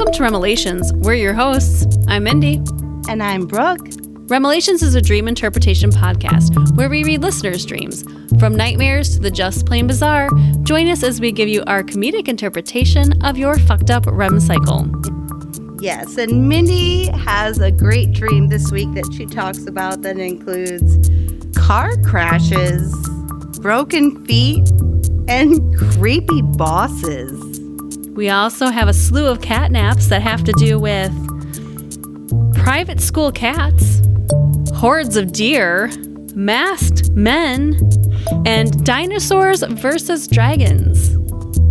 Welcome to Remelations. We're your hosts. I'm Mindy. And I'm Brooke. Remelations is a dream interpretation podcast where we read listeners' dreams. From nightmares to the just plain bizarre, join us as we give you our comedic interpretation of your fucked up REM cycle. Yes, and Mindy has a great dream this week that she talks about that includes car crashes, broken feet, and creepy bosses. We also have a slew of cat naps that have to do with private school cats, hordes of deer, masked men, and dinosaurs versus dragons.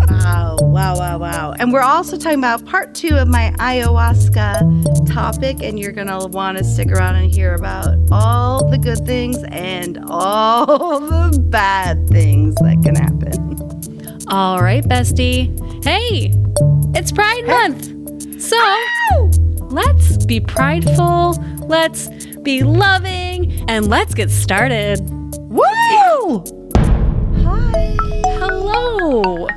Wow, wow, wow, wow. And we're also talking about part two of my ayahuasca topic, and you're going to want to stick around and hear about all the good things and all the bad things that can happen. All right, bestie. Hey, it's Pride Month. So let's be prideful, let's be loving, and let's get started. Woo! Hi. Hello.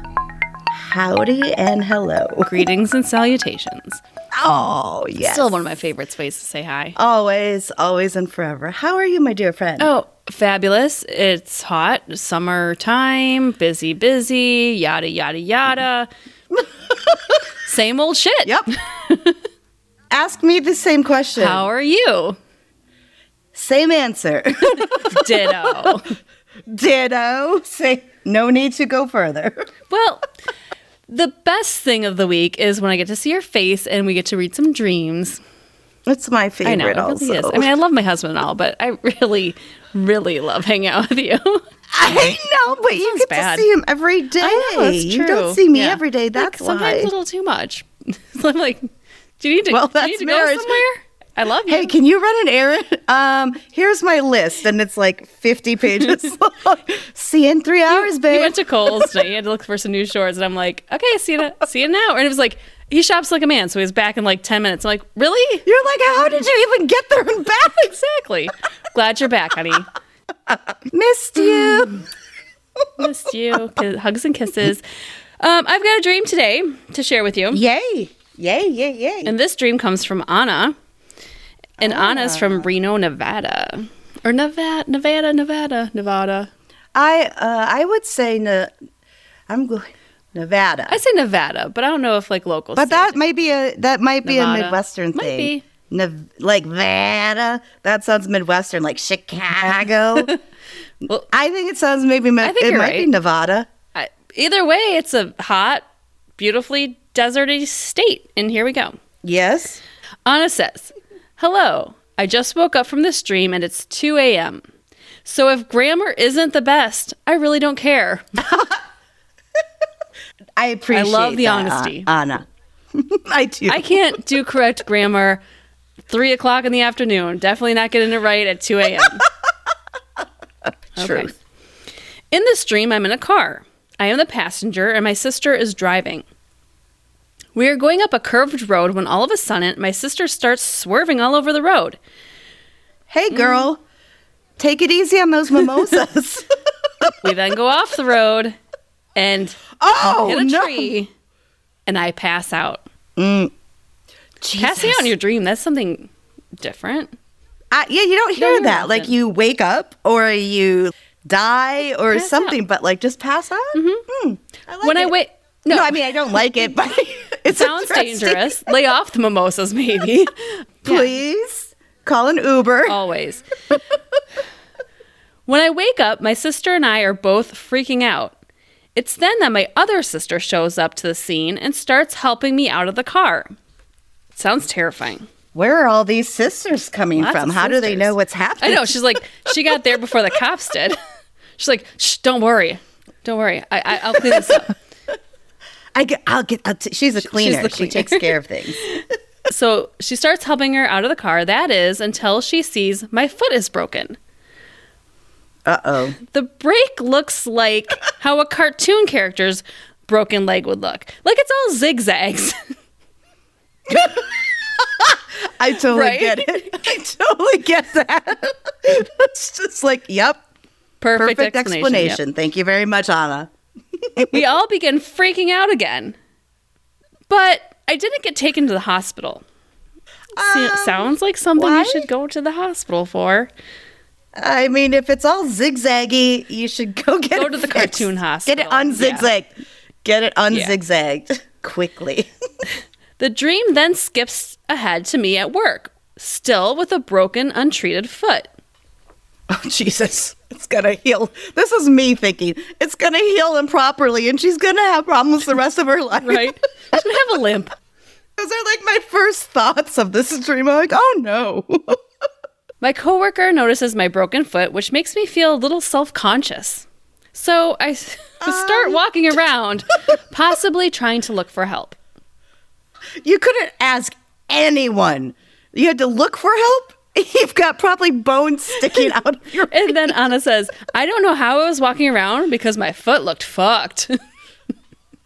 Howdy and hello. Greetings and salutations. Oh, yes. Still one of my favorite ways to say hi. Always, always, and forever. How are you, my dear friend? Oh, fabulous. It's hot, summertime, busy, busy, yada, yada, yada. Same old shit. Yep. Ask me the same question. How are you? Same answer. Ditto. Ditto. Say no need to go further. well, the best thing of the week is when I get to see your face and we get to read some dreams. It's my favorite. I know it also. really is. I mean, I love my husband and all, but I really, really love hanging out with you. I know, but you get bad. to see him every day. I know that's You don't see me Yeah. every day. Like, That's sometimes why. a little too much. so I'm like, do you need to? Well, do you that's need to marriage. go somewhere? I love you. Hey, can you run an errand? Um, here's my list, and it's like 50 pages long. See you in three hours, babe. went to Kohl's tonight. you had to look for some new shorts, and I'm like, okay, see you, see you now. And it was like he shops like a man, so he's back in like ten minutes. I'm like, really? You're like, how did you even get there and back? Exactly. Glad you're back, honey. Missed you. Missed you. Hugs and kisses. Um, I've got a dream today to share with you, Yay. Yay, yay, yay. and this dream comes from Ana, and Ana's from Reno, Nevada, or Nevada, Nevada, Nevada, Nevada. I uh, I would say ne- I'm going Nevada. I say Nevada, but I don't know if like local. but that might be a that might be Nevada. a Midwestern Might thing. be. Nev- like Nevada. That sounds Midwestern, like Chicago. Well, I think it sounds maybe me- I think it might be right. Nevada. I, either way, it's a hot, beautifully deserty state, and here we go. Yes. Ana says, Hello, I just woke up from this dream and it's 2 a.m. So if grammar isn't the best, I really don't care. I appreciate I love the that, honesty. Ana. I do. I can't do correct grammar 3 o'clock in the afternoon. Definitely not getting it right at 2 a.m. Truth. In this dream, I'm in a car. I am the passenger and my sister is driving. We are going up a curved road when all of a sudden my sister starts swerving all over the road. Hey Mm. girl, take it easy on those mimosas. We then go off the road and oh hit a no. tree and I pass out. Jesus. Passing out in your dream, that's something different. I, yeah, you don't hear hear that. Like you wake up or you die or Pass something, out. but like just pass out. Mm-hmm. I like when I it. wait, no. no, I mean I don't like it, but it sounds dangerous. Lay off the mimosas, maybe. Please call an Uber. Always. when I wake up, my sister and I are both freaking out. It's then that my other sister shows up to the scene and starts helping me out of the car. sounds terrifying. Where are all these sisters coming Lots from? How do they know what's happening? I know. She's like, she got there before the cops did. She's like, shh, don't worry. Don't worry. I, I, I'll clean this up. I get. I'll get. I'll t- she's a cleaner. the She takes care of things. So she starts helping her out of the car. That is until she sees my foot is broken. Uh oh. The break looks like how a cartoon character's broken leg would look. Like it's all zigzags. I totally Right? get it. I totally get that. it's just like, yep. Perfect, Perfect explanation. explanation. Thank you very much, Ana. We all begin freaking out again. But I didn't get taken to the hospital. Um, sounds like something why? you should go to the hospital for. I mean, if it's all zigzaggy, you should go get Go it to the fixed. cartoon hospital. Get it unzigzagged. Get it Yeah. unzigzagged quickly. The dream then skips ahead to me at work, still with a broken, untreated foot. oh Jesus, it's gonna heal. This is me thinking it's gonna heal improperly, and she's gonna have problems the rest of her life. Right? Should have a limp. Those are like my first thoughts of this dream. I'm like, oh no. My coworker notices my broken foot, which makes me feel a little self conscious. So I s- start um. walking around, possibly trying to look for help. you couldn't ask anyone. You had to look for help. You've got probably bones sticking out of your. And then Ana says, I don't know how I was walking around because my foot looked fucked.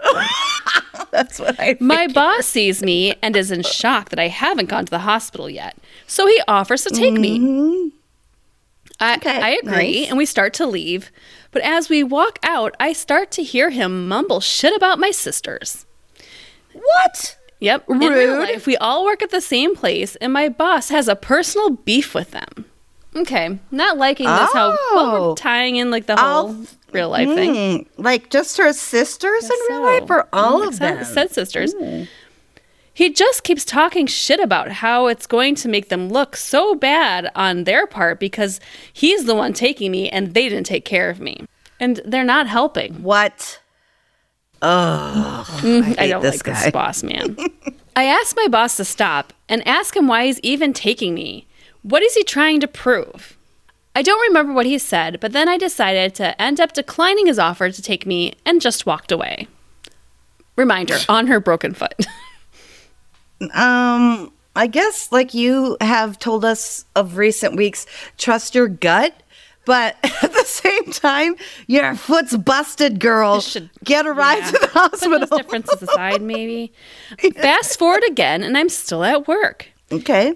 That's what I. My boss sees me and is in shock that I haven't gone to the hospital yet. So he offers to take me. Mm-hmm. I, Okay, I agree, nice. and we start to leave. But as we walk out, I start to hear him mumble shit about my sisters. What? Yep. Rude. In real life, we all work at the same place, and my boss has a personal beef with them. Okay, not liking this. How well, Oh. tying in like the whole I'll- real life thing. Mm, like just her sisters in real So, life, or all mm, of them? Said sisters. He just keeps talking shit about how it's going to make them look so bad on their part because he's the one taking me and they didn't take care of me. And they're not helping. What? Oh, I, hate don't this like guy. this boss man. I ask my boss to stop and ask him why he's even taking me. What is he trying to prove? I don't remember what he said, but then I decided to end up declining his offer to take me and just walked away. Reminder on her broken foot. Um, I guess like you have told us of recent weeks, trust your gut. But at the same time, your foot's busted, girl. should- Get a ride yeah. to the Put those hospital. differences aside, maybe. Fast forward again, and I'm still at work. Okay.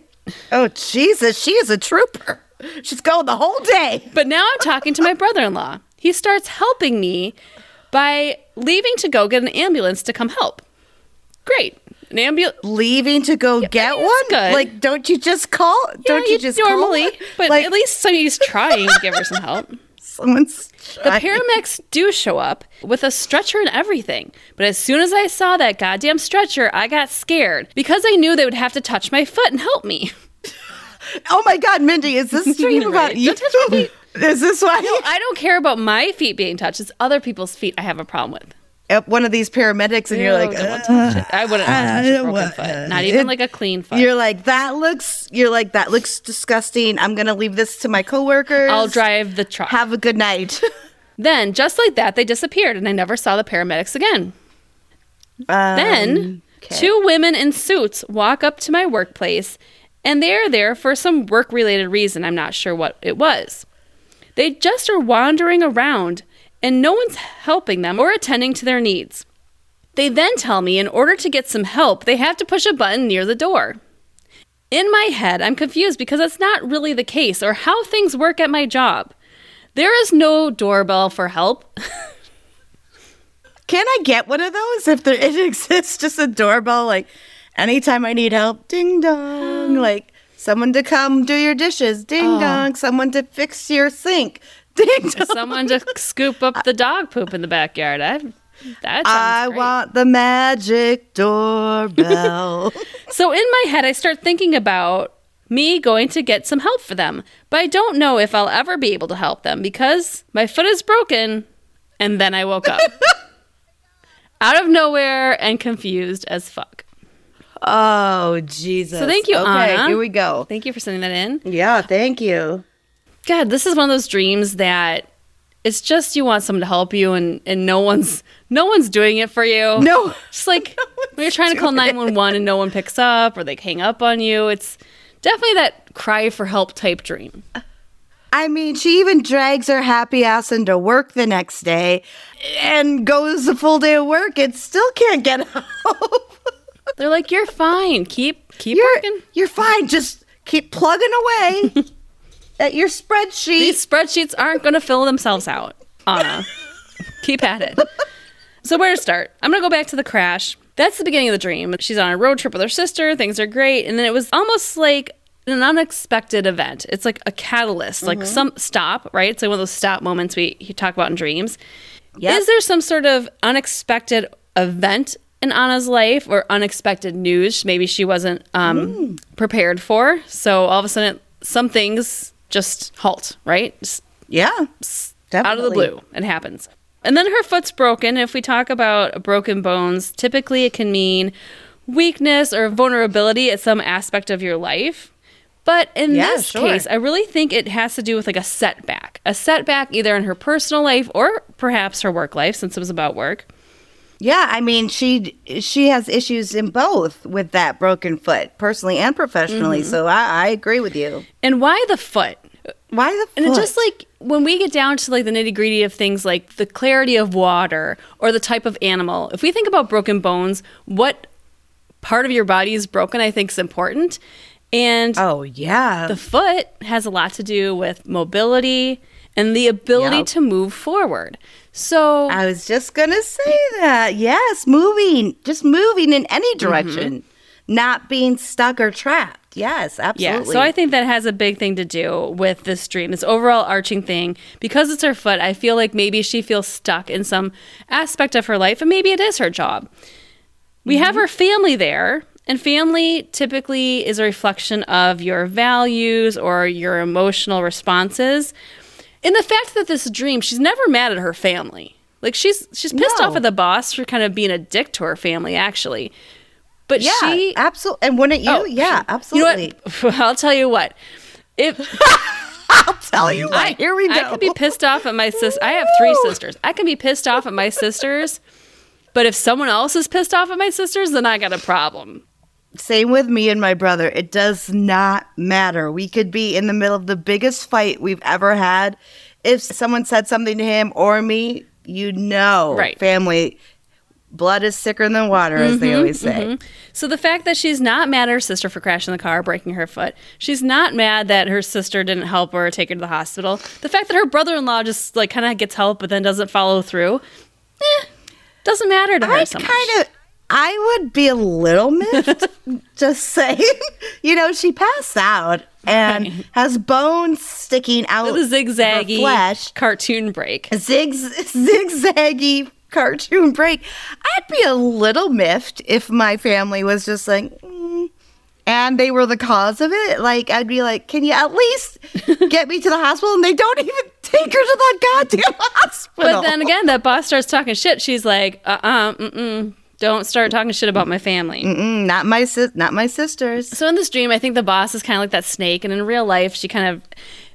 Oh Jesus, she is a trooper. She's going the whole day. But now I'm talking to my brother in law. He starts helping me by leaving to go get an ambulance to come help. Great. An ambulance. Leaving to go get one. good. Like, don't you just call? don't you just normally? Call But like at least somebody's trying to give her some help. someone's. The paramedics do show up with a stretcher and everything. But as soon as I saw that goddamn stretcher, I got scared because I knew they would have to touch my foot and help me. Oh my God, Mindy, is this dream about you? Don't touch my feet. Is this why I don't care about my feet being touched. It's other people's feet I have a problem with. Up one of these paramedics and you're like, "Uh. I wouldn't want to foot. Not even like a clean foot. You're like that looks. You're like that looks disgusting. I'm gonna leave this to my coworkers. I'll drive the truck. Have a good night. then, just like that, they disappeared, and I never saw the paramedics again. Then, Um, okay. two women in suits walk up to my workplace, and they are there for some work related reason. I'm not sure what it was. They just are wandering around, and no one's helping them or attending to their needs. They then tell me in order to get some help, they have to push a button near the door. In my head, I'm confused because that's not really the case or how things work at my job. There is no doorbell for help. Can I get one of those if there it exists? Just a doorbell, like anytime I need help, ding dong. Oh. Like someone to come do your dishes, ding Oh. dong. Someone to fix your sink, ding dong. Someone to scoop up the dog poop in the backyard. I, that I great. want the magic doorbell. So in my head, I start thinking about me going to get some help for them, but I don't know if I'll ever be able to help them because my foot is broken. And then I woke up out of nowhere and confused as fuck. oh Jesus! So thank you, Okay, Ana. here we go. Thank you for sending that in. Yeah, thank you. God, this is one of those dreams that it's just you want someone to help you and, and no one's no one's doing it for you. No. Just like when you're trying to call 911 and no one picks up or they hang up on you. It's definitely that cry for help type dream. I mean, she even drags her happy ass into work the next day and goes a full day of work and still can't get help. They're like, "You're fine. Keep keep you're, working." you're fine. Just keep plugging away at your spreadsheet. These spreadsheets aren't going to fill themselves out. Ana, keep at it. So where to start? I'm going to go back to the crash. that's the beginning of the dream. She's on a road trip with her sister, things are great. And then it was almost like an unexpected event. It's like a catalyst, like some stop, right? It's like one of those stop moments we talk about in dreams. Yep. Is there some sort of unexpected event in Ana's life or unexpected news maybe she wasn't um, prepared for? So all of a sudden, some things just halt, right? Just Yeah. out of the blue. It happens. And then her foot's broken. If we talk about broken bones, typically it can mean weakness or vulnerability at some aspect of your life. But in Yeah, this sure. case, I really think it has to do with like a setback. A setback either in her personal life or perhaps her work life, since it was about work. Yeah, I mean she she has issues in both with that broken foot, personally and professionally. Mm-hmm. So I, I agree with you. And why the foot? Why the And foot? it's just like when we get down to like the nitty gritty of things like the clarity of water or the type of animal, if we think about broken bones, what part of your body is broken, I think is important. And oh yeah, the foot has a lot to do with mobility and the ability Yep. to move forward. So I was just gonna say that. Yes, moving, just moving in any mm-hmm. direction, not being stuck or trapped. Yes, absolutely. Yeah, so I think that has a big thing to do with this dream, this overall arching thing. Because it's her foot, I feel like maybe she feels stuck in some aspect of her life, and maybe it is her job. We have mm-hmm. her family there, and family typically is a reflection of your values or your emotional responses. In the fact that this dream, she's never mad at her family. Like she's she's pissed No. off at the boss for kind of being a dick to her family, actually. But yeah, she absolutely. And wouldn't you? Oh, yeah, You absolutely. know what? I'll tell you what. If I'll tell you what. I, Here we go. I could be pissed off at my sis. I have three sisters. I can be pissed off at my sisters, but if someone else is pissed off at my sisters, then I got a problem. Same with me and my brother. It does not matter. We could be in the middle of the biggest fight we've ever had. If someone said something to him or me, you know, Right. family, blood is sicker than water, as they always say. So the fact that she's not mad at her sister for crashing the car, breaking her foot, she's not mad that her sister didn't help her or take her to the hospital. The fact that her brother-in-law just like kind of gets help but then doesn't follow through, eh, doesn't matter to her I so kind of, I would be a little miffed, just saying. You know, she passed out and Right. has bones sticking out of her zigzaggy flesh. cartoon break. zig zigzaggy cartoon break. I'd be a little miffed if my family was just like, mm, and they were the cause of it. Like I'd be like, can you at least get me to the hospital? And they don't even take her to that goddamn hospital. But then again, that boss starts talking shit. She's like, uh uh-uh, mm, don't start talking shit about my family. Mm, not my sis, not my sisters. So in this dream, I think the boss is kind of like that snake, and in real life, she kind of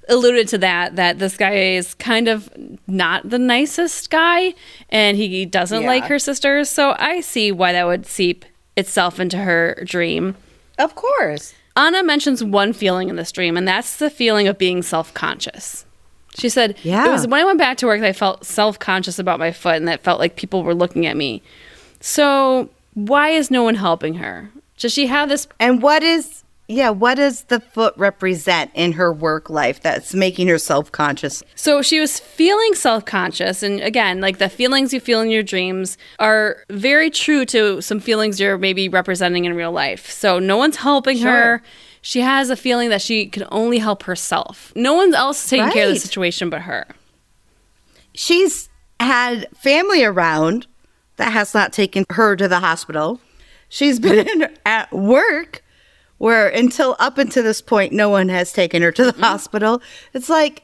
alluded to that that this guy is kind of not the nicest guy, and he doesn't Yeah. like her sisters. So I see why that would seep itself into her dream. Of course. Ana mentions one feeling in this dream, and that's the feeling of being self conscious. She said, Yeah. It was when I went back to work that I felt self conscious about my foot and that felt like people were looking at me. So, why is no one helping her? Does she have this? And what is yeah? What does the foot represent in her work life that's making her self conscious? So, she was feeling self conscious. And again, like the feelings you feel in your dreams are very true to some feelings you're maybe representing in real life. So, no one's helping Sure. her. She has a feeling that she can only help herself. No one else is taking care of the situation but her. she's had family around that has not taken her to the hospital. She's been in, at work where until up until this point no one has taken her to the mm-hmm. hospital. It's like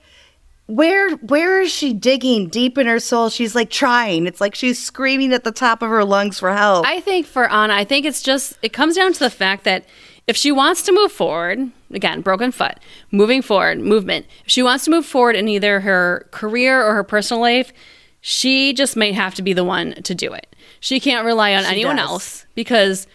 where where is she digging deep in her soul? She's like trying. It's like she's screaming at the top of her lungs for help. I think for Ana, I think it's just it comes down to the fact that if she wants to move forward, again, broken foot, moving forward, movement. If she wants to move forward in either her career or her personal life, she just might have to be the one to do it. She can't rely on She anyone does. else because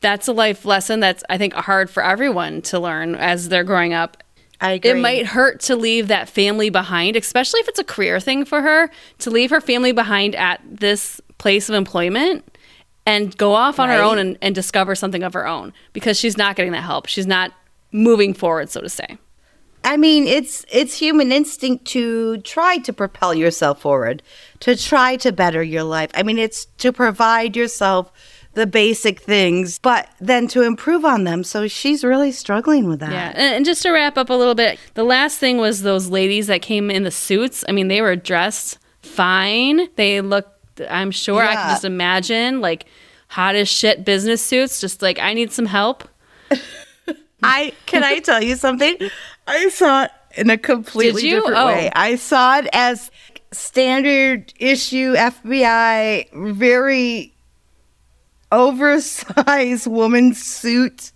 that's a life lesson that's I think hard for everyone to learn as they're growing up I agree. it might hurt to leave that family behind, especially if it's a career thing for her, to leave her family behind at this place of employment and go off on her own and, and discover something of her own because she's not getting that help. She's not moving forward, so to say. I mean, it's it's human instinct to try to propel yourself forward, to try to better your life. I mean, it's to provide yourself the basic things, but then to improve on them. So she's really struggling with that. Yeah, and, just to wrap up a little bit, the last thing was those ladies that came in the suits. I mean, they were dressed fine. They looked, I'm sure, I can just imagine like hot as shit business suits. Just like I need some help. I can I tell you something? I saw it in a completely Did you? different Oh. way. I saw it as standard issue FBI, very oversized woman suit.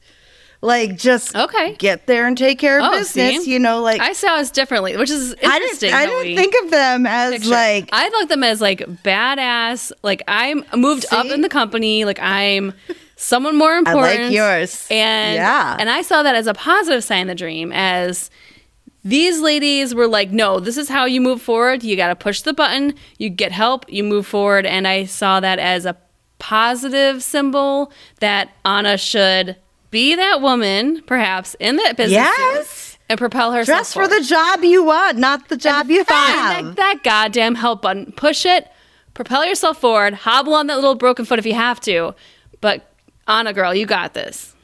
Like just Okay. get there and take care of Oh, business. see? You know, like I saw us differently, which is I interesting. didn't, I didn't think of them as picture. like I looked them as like badass. Like I'm moved up in the company. Like I'm someone more I important. like yours. And yeah, and I saw that as a positive sign in the dream as these ladies were like, no, this is how you move forward. You got to push the button, you get help, you move forward. And I saw that as a positive symbol that Ana should be that woman, perhaps in that business, Yes. and propel herself. dress for forward. the job you want, not the job you Find have. that, that goddamn help button. Push it. Propel yourself forward. Hobble on that little broken foot if you have to. But Ana, girl, you got this.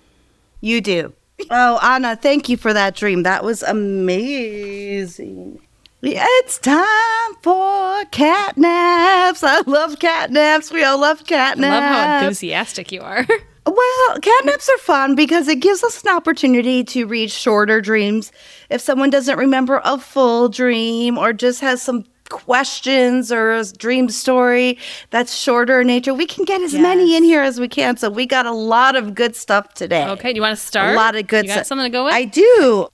You do. Oh, Ana, thank you for that dream. That was amazing. It's time for cat naps. I love cat naps. We all love cat I naps. love how enthusiastic you are. Well, cat naps are fun because it gives us an opportunity to read shorter dreams. If someone doesn't remember a full dream or just has some questions or a dream story that's shorter in nature, we can get as many in here as we can. So we got a lot of good stuff today. okay, do you want to start? A lot of good You got stuff. something to go with? I do.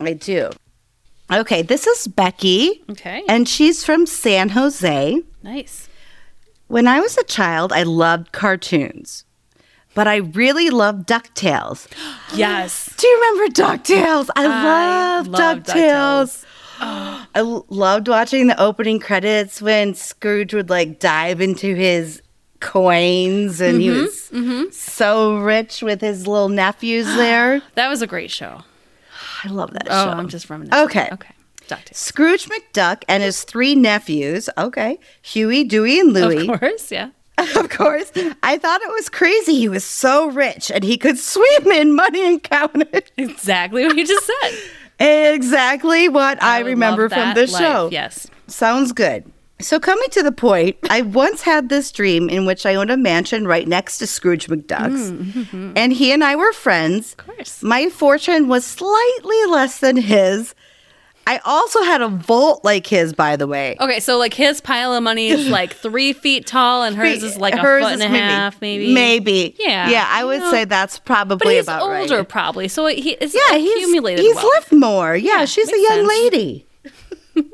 I do. Okay, this is Becky, okay. and she's from San Jose. nice. When I was a child, I loved cartoons, but I really loved DuckTales. Yes. Do you remember DuckTales? I, love love DuckTales. I loved watching the opening credits when Scrooge would like dive into his coins and he mm-hmm, was mm-hmm. so rich with his little nephews there. That was a great show. I love that Oh, show. I'm just reminiscing. Okay. Okay. Doctor. Scrooge McDuck and his three nephews, okay, Huey, Dewey, and Louie. Of course, yeah. Of course. I thought it was crazy. He was so rich and he could swim in money and count it. Exactly what you just said. Exactly what I, would remember from this life, show. Yes. Sounds good. So, coming to the point, I once had this dream in which I owned a mansion right next to Scrooge McDuck's, mm, mm-hmm. and he and I were friends. Of course. My fortune was slightly less than his. I also had a vault like his, by the way. Okay, so like his pile of money is like three feet tall, and hers is like a Hers foot and a half, maybe. Maybe. Yeah, Yeah, I would know. say that's probably But he's about older, right. probably. So he is Yeah, he's, accumulated he's wealth. lived more. Yeah, Yeah, she's a young sense. lady.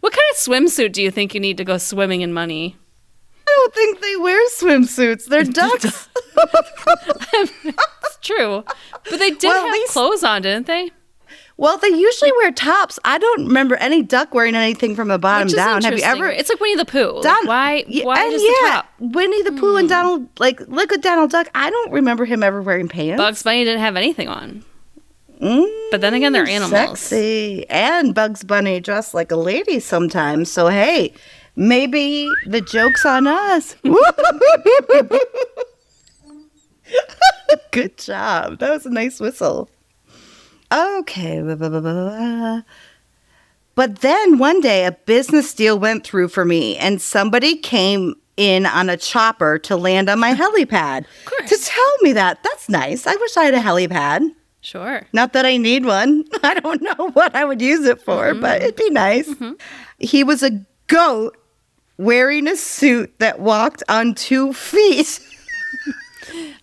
What kind of swimsuit do you think you need to go swimming in money? I don't think they wear swimsuits. They're ducks. It's true, but they did Well, have least- clothes on, didn't they? Well, they usually wear tops. I don't remember any duck wearing anything from the bottom down. Have you ever? It's like Winnie the Pooh. Like, why? Why and just the top? Winnie the Pooh and Donald, like, look at Donald Duck. I don't remember him ever wearing pants. Bugs Bunny didn't have anything on. Mm, But then again, they're animals. Sexy. And Bugs Bunny dressed like a lady sometimes. So, hey, maybe the joke's on us. Good job. That was a nice whistle. Okay. blah, blah, blah. But then one day a business deal went through for me, and somebody came in on a chopper to land on my helipad to tell me that. That's nice. I wish I had a helipad. Sure. Not that I need one. I don't know what I would use it for, mm-hmm. but it'd be nice. Mm-hmm. He was a goat wearing a suit that walked on two feet.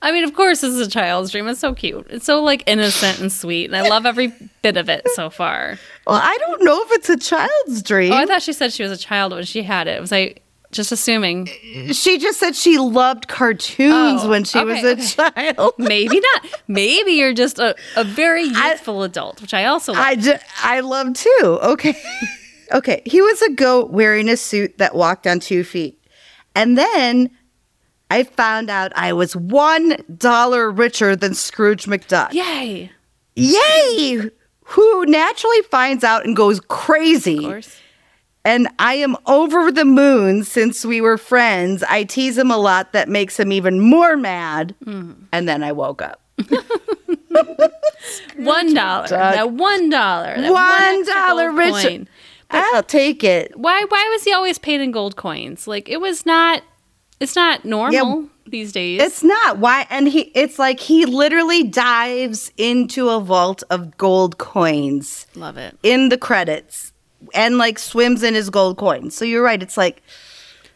I mean, of course, this is a child's dream. It's so cute. It's so like innocent and sweet, and I love every bit of it so far. Well, I don't know if it's a child's dream. Oh, I thought she said she was a child when she had it. It was I just assuming? she just said she loved cartoons Oh, when she okay, was a okay. child. Maybe not. Maybe you're just a, a very youthful adult, which I also like. I, ju- I love too. Okay. okay. He was a goat wearing a suit that walked on two feet. And then I found out I was $1 richer than Scrooge McDuck. Yay! Yay! Who naturally finds out and goes crazy. Of course. And I am over the moon since we were friends. I tease him a lot that makes him even more mad. Hmm. And then I woke up. One dollar. That one dollar. that One dollar, gold I'll take it. Why? Why was he always paid in gold coins? Like it was not. It's not normal these days. It's not why, and he. It's like he literally dives into a vault of gold coins Love it. in the credits, and like swims in his gold coins. So you're right. It's like,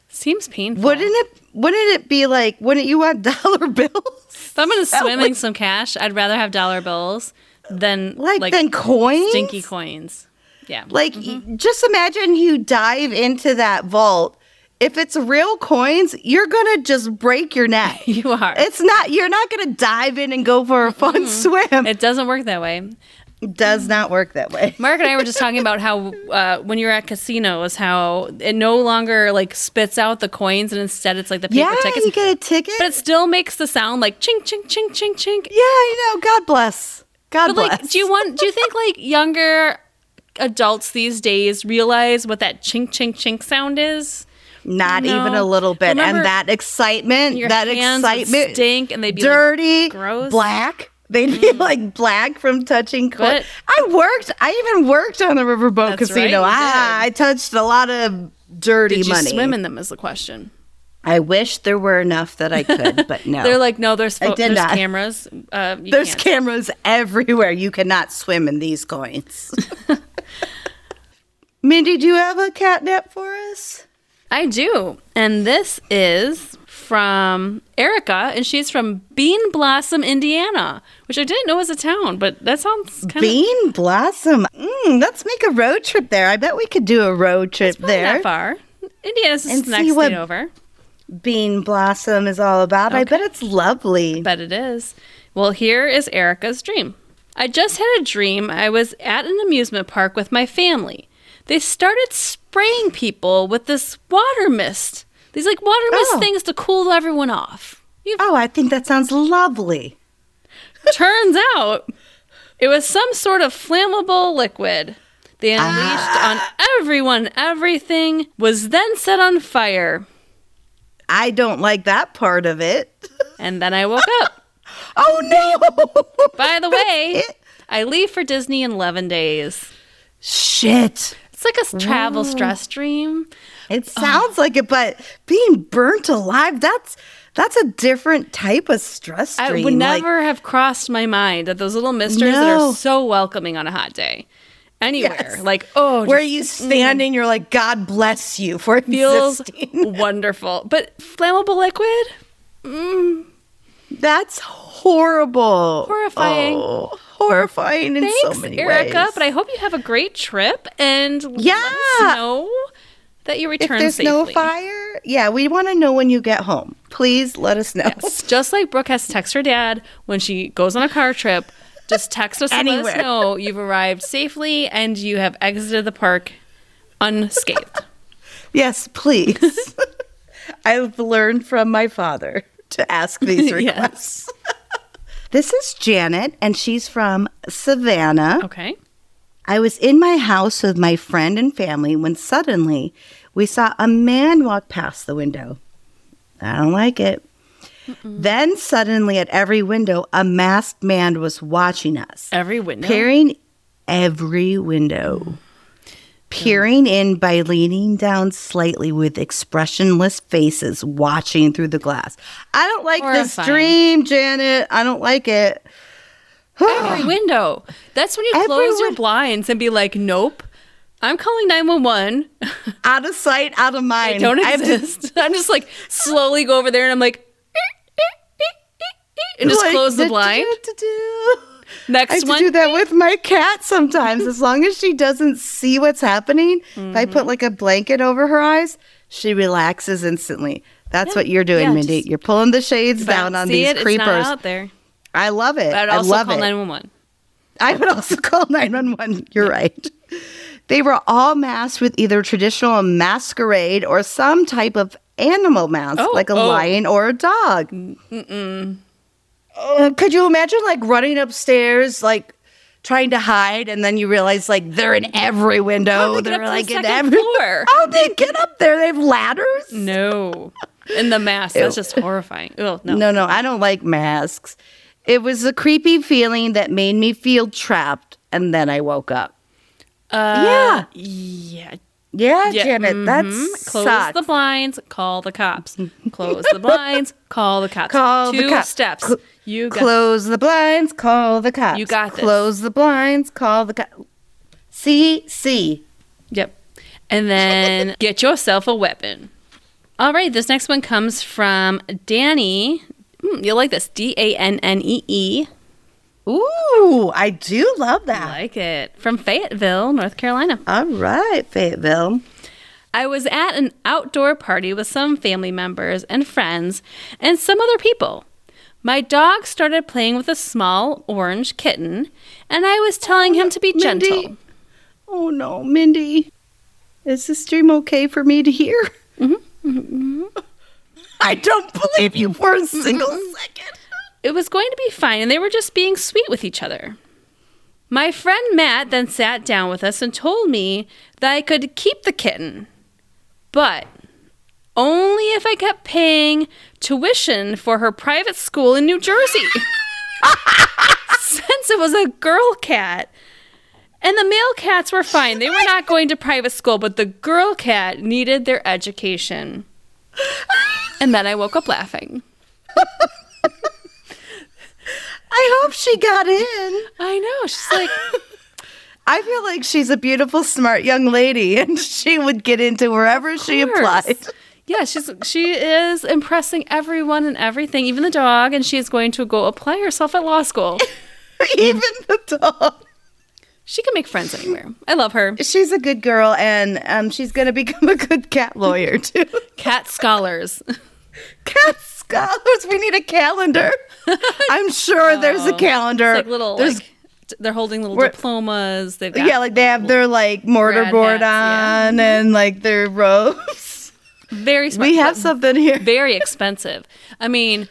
Seems painful. wouldn't it? Wouldn't it be like? Wouldn't you want dollar bills? If I'm gonna swim would- in some cash, I'd rather have dollar bills than Like, like, then coins? stinky coins. Yeah. Like, mm-hmm. just imagine you dive into that vault. If it's real coins, you're gonna just break your neck. you are. It's not. You're not gonna dive in and go for a fun swim. It it doesn't work that way. does not work that way. Mark and I were just talking about how uh, when you're at casinos, how it no longer like spits out the coins and instead it's like the paper Yeah, tickets. you get a ticket. but it still makes the sound like chink chink chink chink chink. yeah, you know. God bless. God But bless. like, do you want? Do you think like younger adults these days realize what that chink chink chink sound is? Not No. even a little bit. Remember- and that excitement, that excitement, stink and they'd be like, dirty, gross. Mm. black. They'd be like black from touching coins. But- I worked. I even worked on the Riverboat That's Casino. right, ah. I touched a lot of dirty Did you money. swim in them? Is the question. I wish there were enough that I could, but no. They're like, no, there's I fo- there's not. cameras. Uh, you There's can't. cameras everywhere. You cannot swim in these coins. Mindy, do you have a catnap for us? I do. And this is from Erica, and she's from Bean Blossom, Indiana, which I didn't know was a town, but that sounds kind of Bean Blossom. Mm, let's make a road trip there. I bet we could do a road trip not there. that far. Indiana's And just the next see what- state over. Bean Blossom is all about. I bet it's lovely. Bet it is. Well, here is Erica's dream. I just had a dream. I was at an amusement park with my family. They started spraying people with this water mist. These like water mist Oh. things to cool everyone off. You Oh, I think that sounds lovely. Turns out it was some sort of flammable liquid. They ah. unleashed on everyone. Everything was then set on fire. I don't like that part of it. And then I woke up. Oh no! By the way. I leave for Disney in 11 days. Shit. It's like a travel stress dream. It sounds like it, but being burnt alive, that's that's a different type of stress I dream. would Like, never have crossed my mind that those little misters that are so welcoming on a hot day. Anywhere. Yes. Like, oh, where just you standing, you're like, God bless you for it. feels existing. wonderful. But flammable liquid? Mm, That's horrible. Horrifying. Oh, horrifying in Thanks, so many Erica. ways. But I hope you have a great trip and Yeah. let us know that you if return there's safely. no fire, yeah, we want to know when you get home. Please let us know. Yes. Just like Brooke has to text her dad when she goes on a car trip, just text us and let us know you've arrived safely and you have exited the park unscathed. Yes, please. I've learned from my father to ask these Yes. This is Janet, and she's from Savannah. Okay. I was in my house with my friend and family when suddenly we saw a man walk past the window. I don't like it. Then suddenly at every window, a masked man was watching us, Every window. peering every window, peering in by leaning down slightly with expressionless faces, watching through the glass. I don't like this dream, Janet. I don't like it. Every window. That's when you Every close your blinds and be like, nope. I'm calling 911. out of sight, out of mind. I don't I have to- exist. I'm just like slowly go over there and I'm like, eh, eh, eh, and just Like, close the blind. Do. I Next to do that with my cat sometimes. as long as she doesn't see what's happening, if I Mm-hmm. put like a blanket over her eyes, she relaxes instantly. That's what you're doing, yeah, Mindy. You're pulling the shades down on see these it, It's creepers. not out there. I love it. I'd I also love call 911. I would also call 911. You're right. They were all masked with either traditional masquerade or some type of animal mask, Oh, like a oh. lion or a dog. Uh, could you imagine like running upstairs, like trying to hide, and then you realize like they're in every window. How'd they They're up the like in every floor? How they get up there? They have ladders. No. In the mask. That's just horrifying. Oh, no. No, no, I don't like masks. It was a creepy feeling that made me feel trapped, and then I woke up. Uh, yeah. Yeah, Yeah, Janet, that's mhm. Close sucks. the blinds, call the cops. Close the blinds, call the cops. Call the Two cops. steps. Cl- you got Close the blinds, call the cops. You got this. Close the blinds, call the cops. See, see. Yep. And then get yourself a weapon. All right, this next one comes from Dannee. Hmm, you'll like this. D A N N E E. Ooh, I do love that. I. Like it. From Fayetteville, North Carolina. All right, Fayetteville. I was at an outdoor party with some family members and friends and some other people. My dog started playing with a small orange kitten, and I was telling him to be Mindy. gentle. Oh no, Mindy. Is this dream okay for me to hear? Mm-hmm. mm-hmm, mm-hmm. I don't believe you for a single mm-hmm. second. It was going to be fine, and they were just being sweet with each other. My friend Matt then sat down with us and told me that I could keep the kitten, but only if I kept paying tuition for her private school in New Jersey. Since it was a girl cat. And the male cats were fine. They were not going to private school, but the girl cat needed their education. And then I woke up laughing. I hope she got in. I know. She's like, I feel like she's a beautiful, smart young lady, and she would get into wherever she applied. Yeah, she's she is impressing everyone and everything, even the dog, and she is going to go apply herself at law school. Even the dog. She can make friends anywhere. I love her. She's a good girl, and um, she's going to become a good cat lawyer, too. Cat scholars. cat scholars. We need a calendar. I'm sure there's a calendar. It's like little There's like they're holding little We're- diplomas. They've yeah, like they have their like mortar grad board hats, on mm-hmm. and like their robes. very smart. we have something here. very expensive. I mean,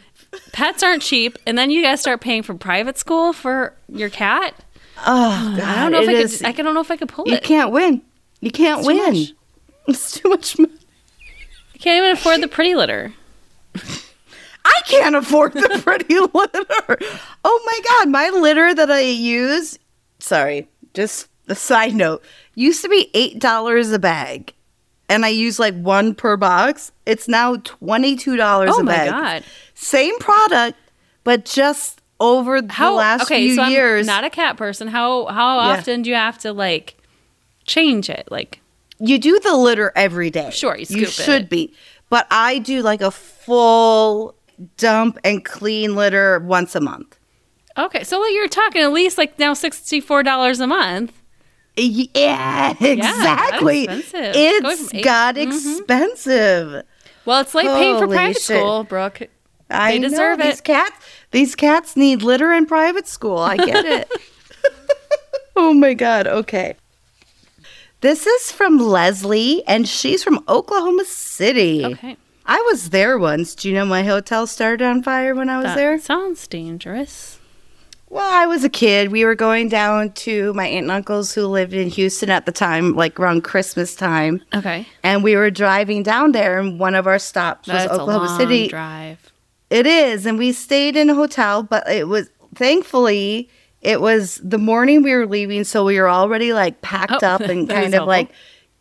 pets aren't cheap, and then you guys start paying for private school for your cat. Oh, God, I don't know if I is- could. I don't know if I could pull You it. You can't win. You can't too win. much. It's too much money. I can't even afford the pretty litter. I can't afford the pretty litter. Oh my god, my litter that I use, sorry, just a side note, used to be $8 a bag. And I use like one per box. It's now $22 Oh a my bag. god! Same product, but just over How the last okay? few so years. I'm not a cat person. How how Yeah. often do you have to like change it? Like you do the litter every day. Sure, you you should it. be. But I do like a full dump and clean litter once a month. okay, so like you're talking at least like now sixty four dollars a month. Yeah, exactly. expensive. Going It's eight- got Mhm. expensive. Well, it's like paying for private shit. school, Brooke. I deserve know, it. These cats, these cats need litter in private school. I get it. oh my god. Okay. This is from Leslie, and she's from Oklahoma City. Okay, I was there once. Do you know my hotel started on fire when I was that there? sounds dangerous. Well, I was a kid. We were going down to my aunt and uncles who lived in Houston at the time, like around Christmas time. Okay, And we were driving down there, and one of our stops was Oklahoma a long City. drive. It is, and we stayed in a hotel, but it was thankfully it was the morning we were leaving, so we were already like packed Oh, up and kind of like helpful.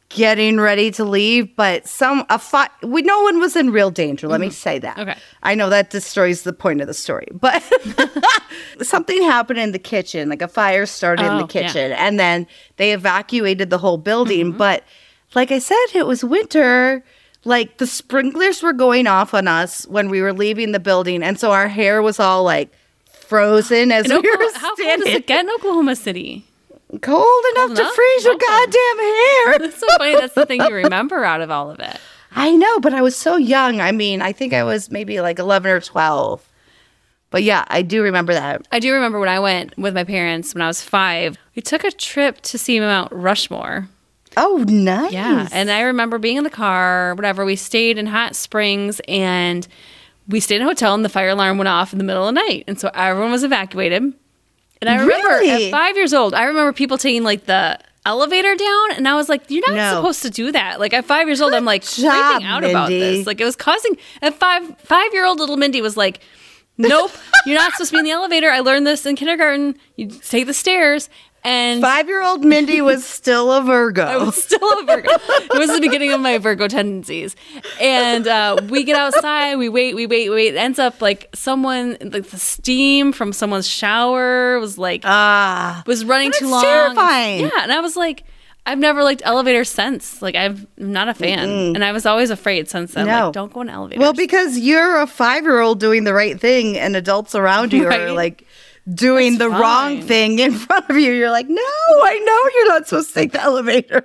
Getting ready to leave. But some a fi- we no one was in real danger. Let me say that. Mm-hmm. Okay. I know that destroys the point of the story, but something happened in the kitchen, like a fire started in Oh, the yeah. Mm-hmm. kitchen, and then they evacuated the whole building. But like I said, it was winter. Like the sprinklers were going off on us when we were leaving the building, and so our hair was all like frozen as In we Oklahoma- were how cold standing. does it get in Oklahoma City? Cold enough to enough? freeze your oh, goddamn hair. That's so funny. That's the thing you remember out of all of it. I know, but I was so young. I mean, I think I was maybe like eleven or twelve. But yeah, I do remember that. I do remember when I went with my parents when I was five. We took a trip to see Mount Rushmore. Oh, nice. Yeah. And I remember being in the car, whatever. We stayed in Hot Springs and we stayed in a hotel and the fire alarm went off in the middle of the night. And so everyone was evacuated. And I remember Really? at five years old, I remember people taking like the elevator down, and I was like, "You're not No. supposed to do that." Like at five years old, I'm like job, freaking out about this. Like it was causing. At five, five year old little Mindy was like, "Nope, you're not supposed to be in the elevator." I learned this in kindergarten. You take the stairs, and Five year old Mindy was still a Virgo. I was still a Virgo. it was the beginning of my Virgo tendencies. And uh, we get outside, we wait, we wait, we wait. It ends up like someone, like the steam from someone's shower was like, Ah. was running too long. terrifying. Yeah. And I was like, I've never liked elevators since. Like, I'm not a fan. And I was always afraid since then. No. Like, don't go in elevators. Well, because you're a five year old doing the right thing, and adults around you are like doing That's the wrong thing in front of you. You're like, no, I know you're not supposed to take the elevator.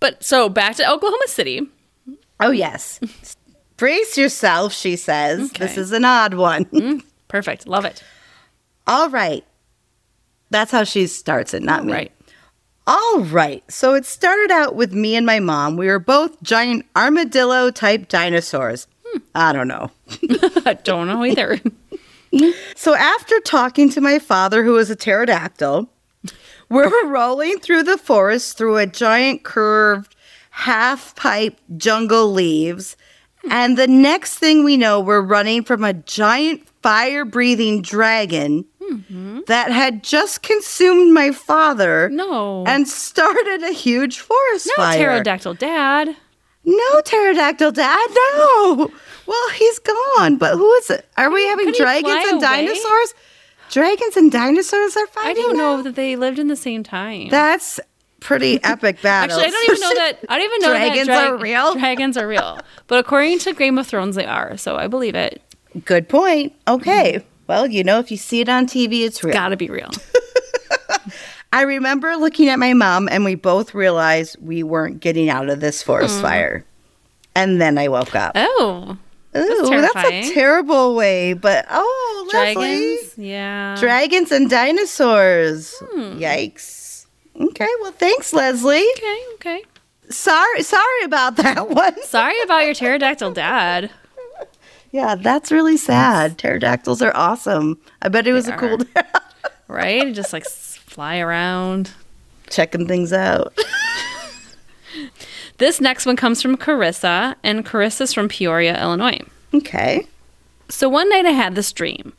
but so back to Oklahoma City. Oh, yes. Brace yourself, she says. Okay. This is an odd one. Mm, perfect. Love it. All right. That's how she starts it, not me. Right. All right. So it started out with me and my mom. We were both giant armadillo type dinosaurs. Hmm. I don't know. I don't know either. So after talking to my father, who was a pterodactyl, we're rolling through the forest through a giant curved half pipe jungle leaves. And the next thing we know, we're running from a giant fire breathing dragon that had just consumed my father No. and started a huge forest no fire. pterodactyl dad. No pterodactyl dad. No. Well, he's gone. But who is it? Are we having he dragons fly and away? dinosaurs? Dragons and dinosaurs are fighting. I don't now? know that they lived in the same time. That's pretty epic battle. Actually, I don't even know that. I don't even know Dragons that are real? Dragons are real, but according to Game of Thrones, they are. So I believe it. Good point. Okay. Well, you know, if you see it on TV, it's real. Got to be real. I remember looking at my mom, and we both realized we weren't getting out of this forest Hmm. fire. And then I woke up. Oh, Ooh, that's terrifying. a terrible way. But oh, Leslie. dragons. Yeah. Dragons and dinosaurs. Hmm. Yikes. Okay, well, thanks, Leslie. okay. Okay. Sorry, sorry about that one. Sorry about your pterodactyl dad. Yeah, that's really sad. Pterodactyls are awesome. I bet it was a cool are. Right? Just like fly around. checking things out. This next one comes from Carissa, and Carissa's from Peoria, Illinois. Okay. So one night I had this dream.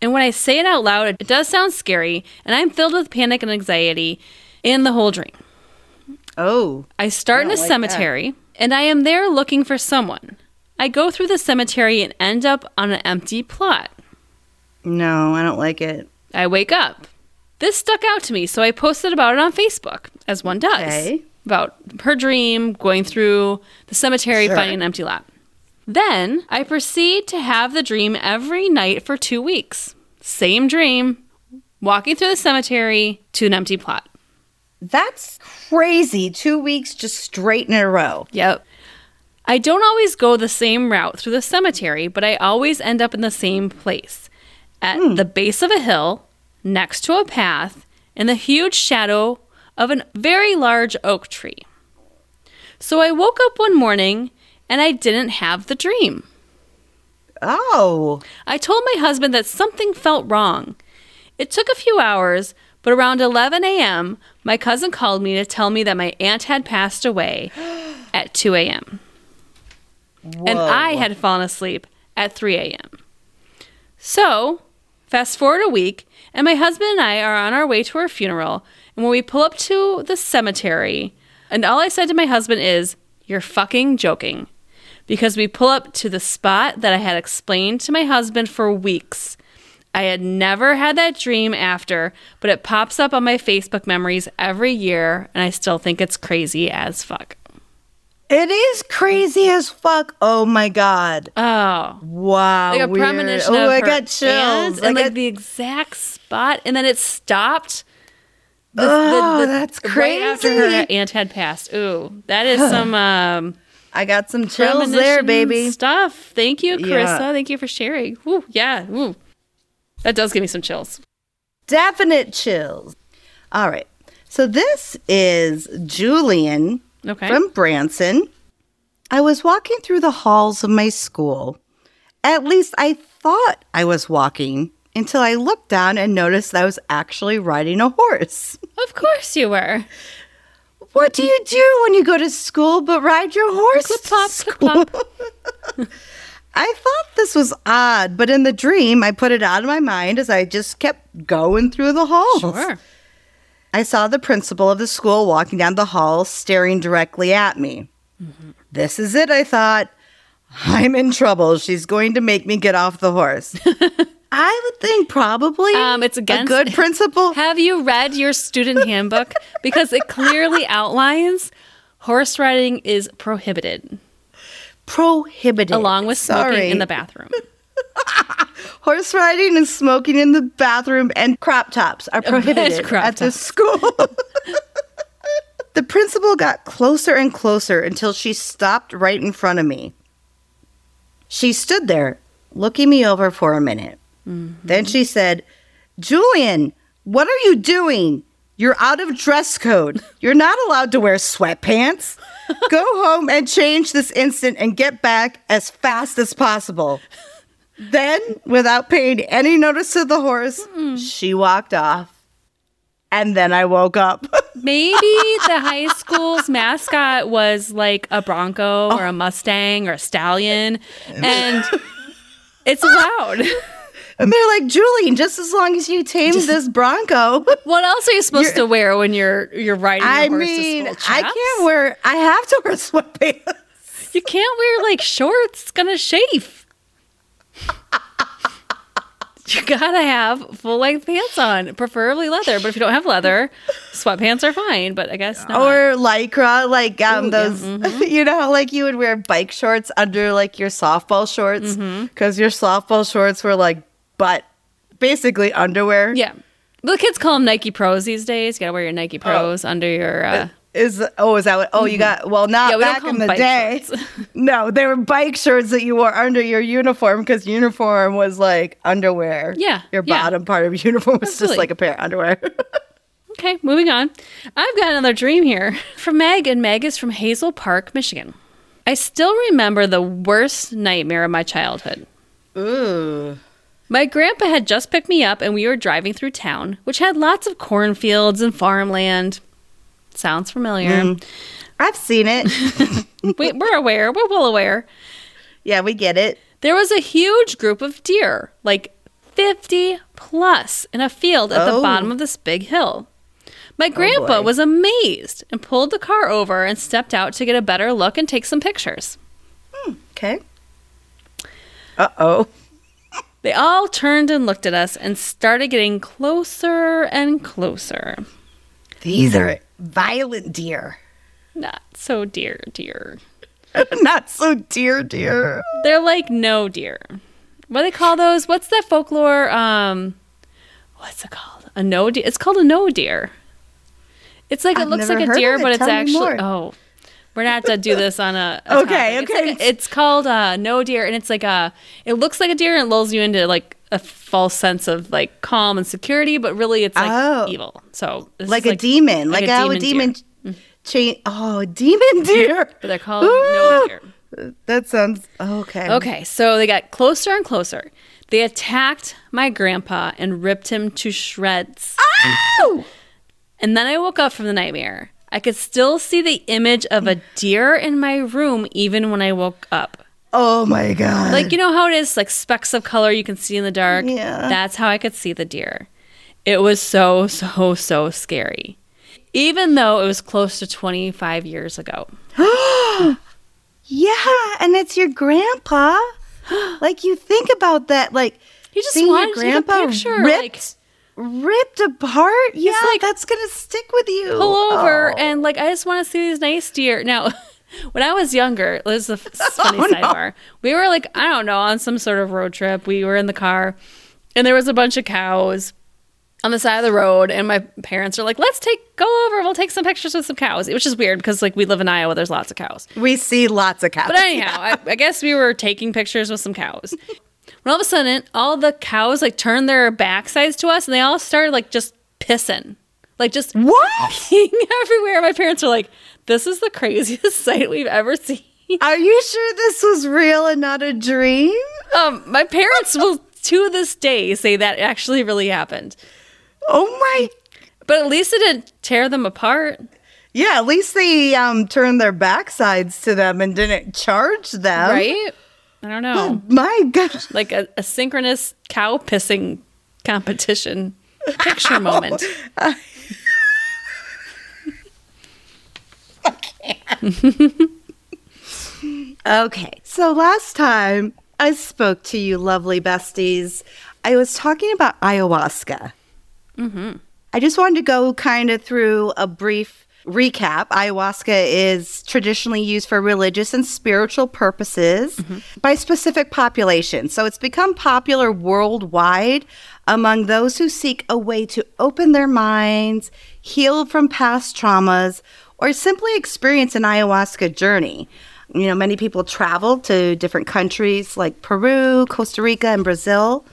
And when I say it out loud, it does sound scary, and I'm filled with panic and anxiety in the whole dream. Oh, I start in a like cemetery, and I am there looking for someone. I go through the cemetery and end up on an empty plot. no, I don't like it. I wake up. This stuck out to me, so I posted about it on Facebook, as one does. Okay. About her dream, going through the cemetery, Sure. finding an empty lot. Then I proceed to have the dream every night for two weeks. Same dream, walking through the cemetery to an empty plot. That's crazy. Two weeks just straight in a row. Yep. I don't always go the same route through the cemetery, but I always end up in the same place at hmm. the base of a hill, next to a path, in the huge shadow of a very large oak tree. So I woke up one morning and I didn't have the dream. Oh, I told my husband that something felt wrong. It took a few hours, but around 11 a.m., my cousin called me to tell me that my aunt had passed away at 2 a.m. and I had fallen asleep at 3 a.m. So, fast forward a week, and my husband and I are on our way to her funeral. And when we pull up to the cemetery, and all I said to my husband is, You're fucking joking. Because we pull up to the spot that I had explained to my husband for weeks. I had never had that dream after, but it pops up on my Facebook memories every year, and I still think it's crazy as fuck. It is crazy as fuck. Oh my god. Oh. Wow. like a weird. premonition Oh, I got chills. aunt I and like got- the exact spot, and then it stopped. The, Oh, that's crazy. Right after her aunt had passed. Ooh, that is some um, I got some chills there, baby. Stuff. Thank you, Carissa. Yeah. Thank you for sharing. Woo, yeah. Woo. That does give me some chills. Definite chills. All right. So this is Julian Okay. from Branson. I was walking through the halls of my school. At least I thought I was walking until I looked down and noticed I was actually riding a horse. Of course you were. What do you do when you go to school but ride your horse? Clip to clop, clip? I thought this was odd, but in the dream, I put it out of my mind as I just kept going through the halls. Sure. I saw the principal of the school walking down the hall, staring directly at me. Mm-hmm. This is it, I thought. I'm in trouble. She's going to make me get off the horse. I would think probably Um, it's a good principle. Have you read your student handbook? Because it clearly outlines horse riding is prohibited, Prohibited. along with smoking Sorry. in the bathroom. Horse riding and smoking in the bathroom and crop tops are prohibited at this school. the principal got closer and closer until she stopped right in front of me. She stood there, looking me over for a minute. Mm-hmm. Then she said, Julian, what are you doing? You're out of dress code. You're not allowed to wear sweatpants. Go home and change this instant and get back as fast as possible. Then, without paying any notice to the horse, she walked off. And then I woke up. Maybe the high school's mascot was like a Bronco or a oh. Mustang or a stallion, and it's allowed. And they're like, Julian, just as long as you tame this Bronco. What else are you supposed to wear when you're you're riding I horse mean, to school? I can't wear, I have to wear sweatpants. You can't wear like shorts. It's gonna chafe. you gotta have full length pants on, preferably leather. But if you don't have leather, sweatpants are fine. But I guess not. Or lycra, like um, Ooh, yeah, mm-hmm. those, you know, like you would wear bike shorts under like your softball shorts Mm-hmm. because your softball shorts were like butt, basically underwear. yeah, the kids call them Nike Pros these days. You gotta wear your Nike Pros under your. Uh, Is oh is that what? Oh, you got well not Yeah, we back in the day. no, they were bike shorts that you wore under your uniform because uniform was like underwear. Yeah, your yeah. bottom part of your uniform was Absolutely. just like a pair of underwear. okay, moving on. I've got another dream here from Meg, and Meg is from Hazel Park, Michigan. I still remember the worst nightmare of my childhood. Ooh. My grandpa had just picked me up and we were driving through town, which had lots of cornfields and farmland. Sounds familiar. I've seen it. we, we're aware, we're well aware. yeah, we get it. There was a huge group of deer, like 50 plus, in a field at the Oh. bottom of this big hill. My grandpa boy. was amazed and pulled the car over and stepped out to get a better look and take some pictures. Okay. Uh oh. They all turned and looked at us and started getting closer and closer. These are violent deer. Not so dear, dear. Not so dear, dear. They're like no deer. What do they call those? What's that folklore? Um, what's it called? A no deer. It's called a no deer. It's like it I've looks like a deer, it. but it's Tell me actually more. oh, we're not to do this on a, a Okay, topic. It's, okay. like a- it's called uh, no deer, and it's like a. It looks like a deer, and it lulls you into like a false sense of like calm and security, but really it's like Oh. evil. So Like a demon. Like, how a demon demon chain. Oh, a demon deer. But they're called no deer. That sounds okay. Okay, so they got closer and closer. They attacked my grandpa and ripped him to shreds. Ow! And then I woke up from the nightmare. I could still see the image of a deer in my room even when I woke up. Oh my god. Like, you know how it is, like specks of color you can see in the dark? Yeah. That's how I could see the deer. It was so, so, so scary. Even though it was close to 25 years ago. yeah, and it's your grandpa. like you think about that, like He just seeing wanted to take a picture, ripped, ripped apart. Yeah, like, that's gonna stick with you. pull over Oh. and like I just want to see these nice deer. Now, when I was younger, this is a funny Oh, no. sidebar. We were like I don't know on some sort of road trip. We were in the car, and there was a bunch of cows on the side of the road, and my parents are like, "Let's take go over. We'll take some pictures with some cows," which is weird because like we live in Iowa. There's lots of cows. we see lots of cows. But anyhow, I, I guess we were taking pictures with some cows. When all of a sudden, all the cows like turned their backsides to us, and they all started like just pissing, like just what? peeing everywhere. My parents were like, "This is the craziest sight we've ever seen." Are you sure this was real and not a dream? Um, my parents will to this day say that actually really happened. Oh my. But at least it didn't tear them apart. Yeah, at least they um, turned their backsides to them and didn't charge them. Right? I don't know. My gosh. Like a, a synchronous cow pissing competition picture moment. Okay, so last time I spoke to you, lovely besties, I was talking about ayahuasca. Mm-hmm. I just wanted to go kind of through a brief recap. Ayahuasca is traditionally used for religious and spiritual purposes mm-hmm. by specific populations. So it's become popular worldwide among those who seek a way to open their minds, heal from past traumas, or simply experience an ayahuasca journey. You know, many people travel to different countries like Peru, Costa Rica, and Brazil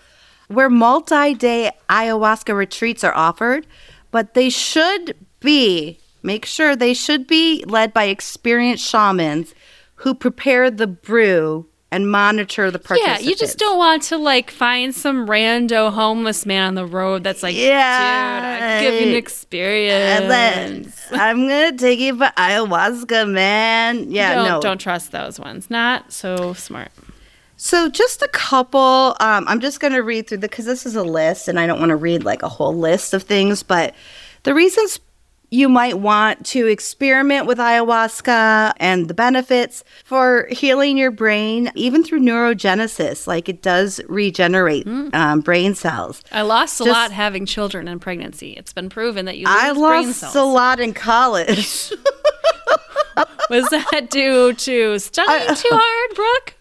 where multi day ayahuasca retreats are offered, but they should be, make sure they should be led by experienced shamans who prepare the brew and monitor the participants. Yeah, you just don't want to like find some rando homeless man on the road that's like, Yeah, dude, I give you an experience. I'm gonna take you for ayahuasca, man. Yeah, don't, no. don't trust those ones. Not so smart. So just a couple. Um, I'm just going to read through the because this is a list, and I don't want to read like a whole list of things. But the reasons you might want to experiment with ayahuasca and the benefits for healing your brain, even through neurogenesis, like it does regenerate um, brain cells. I lost a lot having children in pregnancy. It's been proven that you lose I lost a lot in college. Was that due to studying too hard, Brooke?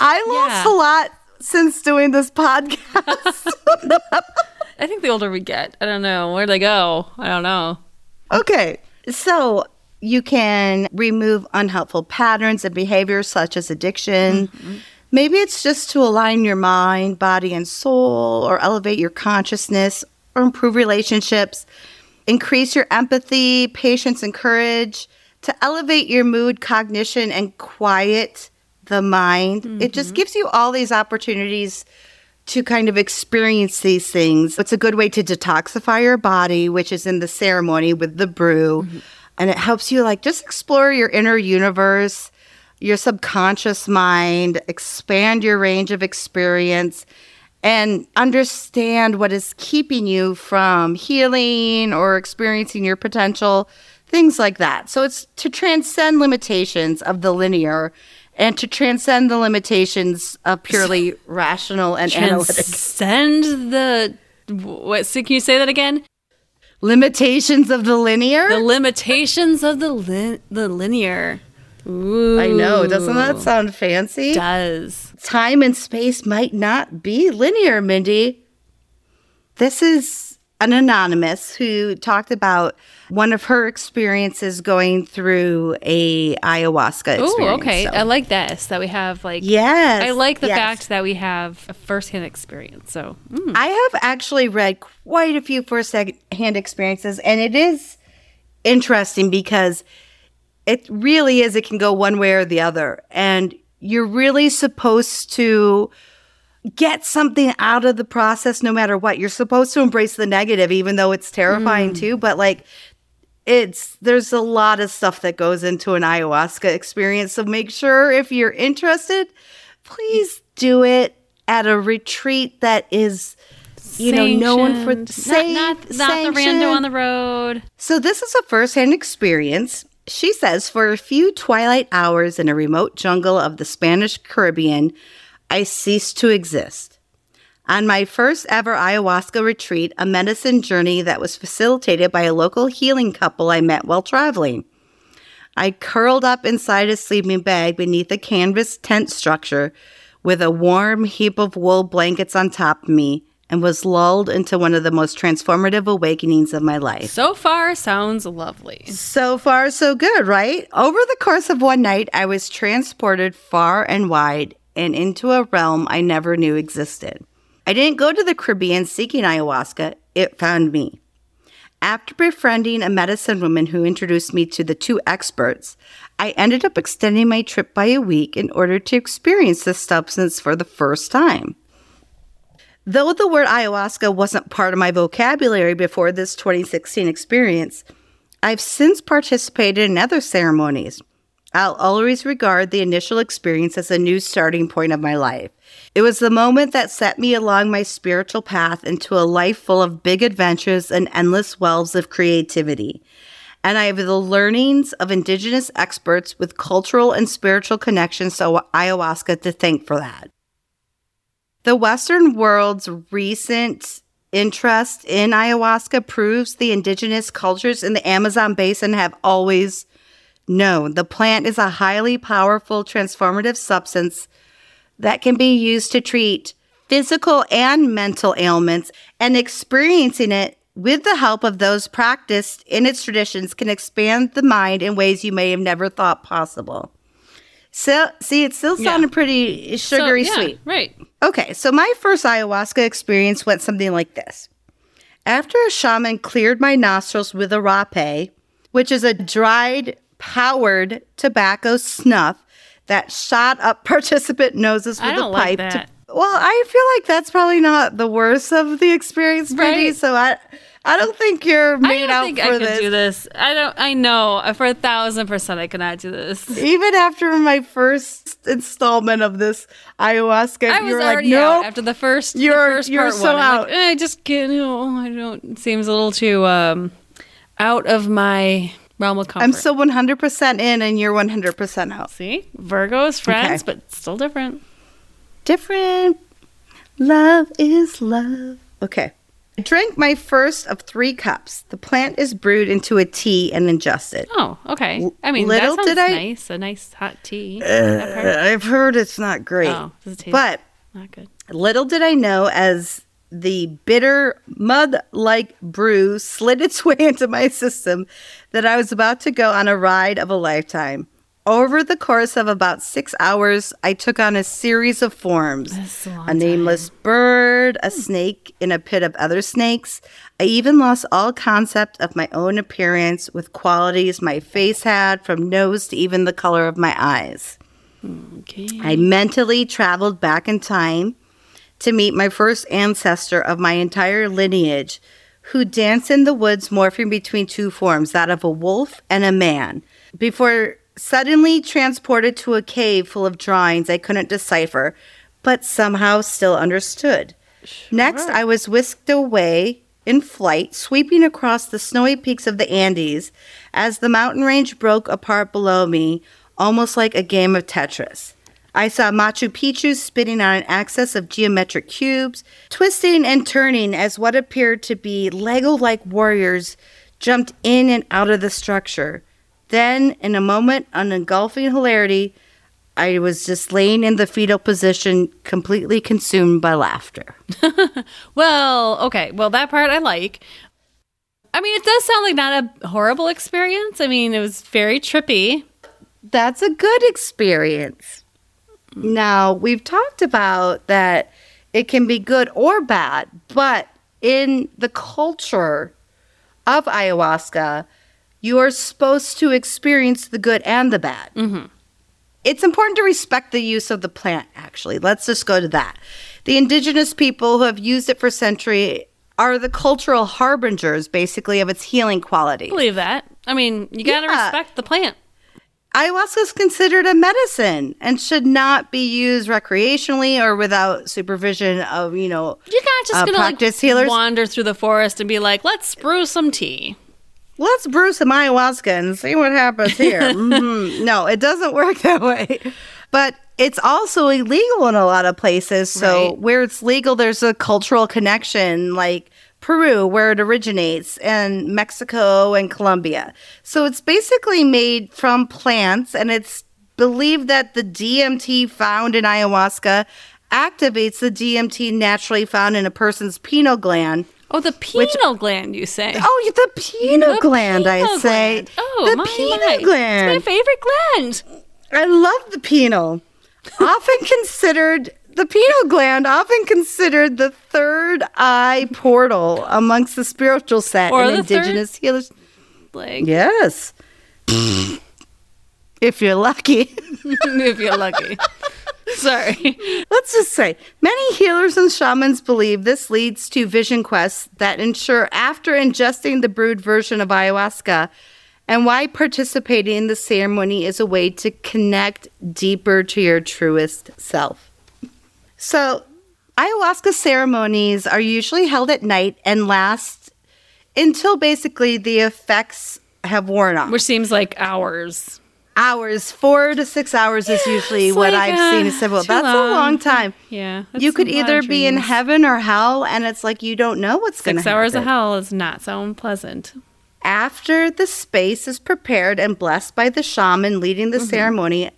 I lost Yeah. a lot since doing this podcast. I think the older we get, I don't know where they go. I don't know. Okay. So you can remove unhelpful patterns and behaviors such as addiction. Mm-hmm. Maybe it's just to align your mind, body, and soul, or elevate your consciousness, or improve relationships, increase your empathy, patience, and courage, to elevate your mood, cognition, and quiet the mind. It just mm-hmm. gives you all these opportunities to kind of experience these things. It's a good way to detoxify your body, which is in the ceremony with the brew. Mm-hmm. And it helps you like just explore your inner universe, your subconscious mind, expand your range of experience and understand what is keeping you from healing or experiencing your potential, things like that. So it's to transcend limitations of the linear and to transcend the limitations of purely rational and analytic Transcend the what? Can you say that again? limitations of the linear. The limitations of the lin- the linear. Ooh, I know, doesn't that sound fancy? does? Time and space might not be linear, Mindy. This is an anonymous who talked about one of her experiences going through a ayahuasca experience. Oh, okay. So- I like this that we have like. yes. I like the yes. fact that we have a firsthand experience. So mm. I have actually read quite a few first-hand experiences, and it is interesting because it really is. It can go one way or the other, and you're really supposed to get something out of the process, no matter what. You're supposed to embrace the negative, even though it's terrifying mm. too. But like, it's there's a lot of stuff that goes into an ayahuasca experience. So make sure if you're interested, please do it at a retreat that is you know, known for Sanctioned. safe, not, not, not the rando on the road. So this is a first-hand experience. She says, for a few twilight hours in a remote jungle of the Spanish Caribbean, I ceased to exist. On my first ever ayahuasca retreat, a medicine journey that was facilitated by a local healing couple I met while traveling. I curled up inside a sleeping bag beneath a canvas tent structure with a warm heap of wool blankets on top of me and was lulled into one of the most transformative awakenings of my life. So far, sounds lovely. So far, so good, right? Over the course of one night, I was transported far and wide and into a realm I never knew existed. I didn't go to the Caribbean seeking ayahuasca, it found me. After befriending a medicine woman who introduced me to the two experts, I ended up extending my trip by a week in order to experience this substance for the first time. Though the word ayahuasca wasn't part of my vocabulary before this 2016 experience, I've since participated in other ceremonies. I'll always regard the initial experience as a new starting point of my life. It was the moment that set me along my spiritual path into a life full of big adventures and endless wells of creativity. And I have the learnings of indigenous experts with cultural and spiritual connections to ayahuasca to thank for that. The Western world's recent interest in ayahuasca proves the indigenous cultures in the Amazon basin have always known the plant is a highly powerful transformative substance that can be used to treat physical and mental ailments, and experiencing it with the help of those practiced in its traditions can expand the mind in ways you may have never thought possible. So, see, it still sounded Yeah. pretty sugary So, yeah, sweet. Right. Okay, so my first ayahuasca experience went something like this. After a shaman cleared my nostrils with a rape, which is a dried, powdered tobacco snuff that shot up participant noses with a like pipe. that. To, well, I feel like that's probably not the worst of the experience, Brittany. Right. So I, I don't think you're made out think for I this. do this. I don't. I know for a thousand percent I cannot do this. Even after my first installment of this ayahuasca, I was you're like, already nope. after the first. You're- first you're part so one. Out. Like, eh, I just can't. No, I don't. Seems a little too um out of my realm of comfort. I'm still 100% in and you're 100% out. See, Virgos friends, Okay. but still different. different. Love is love. Okay. I drank my first of three cups. The plant is brewed into a tea and ingested. Oh, okay. I mean, little that sounds did I- nice. A nice hot tea. Part- uh, I've heard it's not great. oh, does it taste But not good? little did I know as the bitter mud like brew slid its way into my system that I was about to go on a ride of a lifetime. Over the course of about six hours, I took on a series of forms. A a nameless bird, a snake in a pit of other snakes. I even lost all concept of my own appearance with qualities my face had, from nose to even the color of my eyes. Okay. I mentally traveled back in time to meet my first ancestor of my entire lineage, who danced in the woods, morphing between two forms, that of a wolf and a man, before suddenly transported to a cave full of drawings I couldn't decipher, but somehow still understood. Next, I was whisked away in flight, sweeping across the snowy peaks of the Andes as the mountain range broke apart below me, almost like a game of Tetris. I saw Machu Picchu spinning on an axis of geometric cubes, twisting and turning as what appeared to be Lego like warriors jumped in and out of the structure. Then, in a moment of engulfing hilarity, I was just laying in the fetal position, completely consumed by laughter. Well, okay. Well, that part I like. I mean, it does sound like not a horrible experience. I mean, it was very trippy. That's a good experience. Now, we've talked about that it can be good or bad, but in the culture of ayahuasca, you are supposed to experience the good and the bad. Mhm. It's important to respect the use of the plant, actually. Let's just go to that. The indigenous people who have used it for centuries are the cultural harbingers, basically, of its healing quality. Believe that. I mean, you got to Yeah. respect the plant. Ayahuasca is considered a medicine and should not be used recreationally or without supervision of, you know, You're not just Uh, gonna like practice healers? wander through the forest and be like, "Let's brew some tea." let's brew some ayahuasca and see what happens here. Mhm. No, it doesn't work that way. But it's also illegal in a lot of places. So Right. where it's legal, there's a cultural connection, like Peru, where it originates, and Mexico and Colombia. So it's basically made from plants, and it's believed that the DMT found in ayahuasca activates the DMT naturally found in a person's pineal gland. Oh, the pineal gland, you say? Oh, the pineal The gland, I say. gland. Oh, the my, pineal my. It's my favorite gland. I love the pineal. often considered the pineal gland, often considered the third eye portal amongst the spiritual set Or and indigenous healers. Like, Yes. if you're lucky. if you're lucky. Sorry. Let's just say many healers and shamans believe this leads to vision quests that ensure after ingesting the brewed version of ayahuasca, and why participating in the ceremony is a way to connect deeper to your truest self. So, ayahuasca ceremonies are usually held at night and last until basically the effects have worn off. Which seems like hours. hours, four to six hours is usually it's what like, I've uh, seen. It's well, that's a long. long time. Yeah. you could either be in heaven or hell, and it's like you don't know what's going to happen. Six hours of hell is not so unpleasant. After the space is prepared and blessed by the shaman leading Mm-hmm. the ceremony,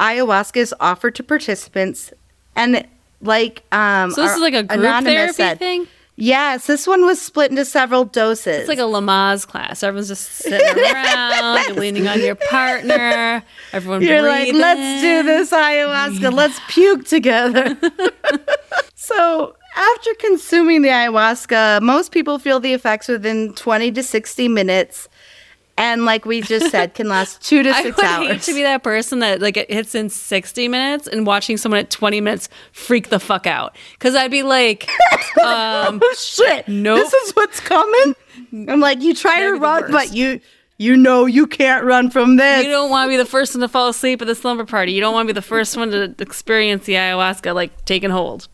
ayahuasca is offered to participants, and like um, So this is like a group therapy said- thing? Yes, this one was split into several doses. It's like a Lamaze class. Everyone's just sitting around, you're leaning on your partner. Everyone You're like, breathing. let's do this ayahuasca. Let's puke together. so, after consuming the ayahuasca, most people feel the effects within 20 to 60 minutes. And, like we just said, can last two to I six would hours. hate to be that person that like it hits in 60 minutes and watching someone at 20 minutes freak the fuck out. Cause I'd be like, um, oh, shit. Nope. This is what's coming. I'm like, you try to That'd run, but you. You know you can't run from this. you don't want to be the first one to fall asleep at the slumber party. You don't want to be the first one to experience the ayahuasca like taking hold.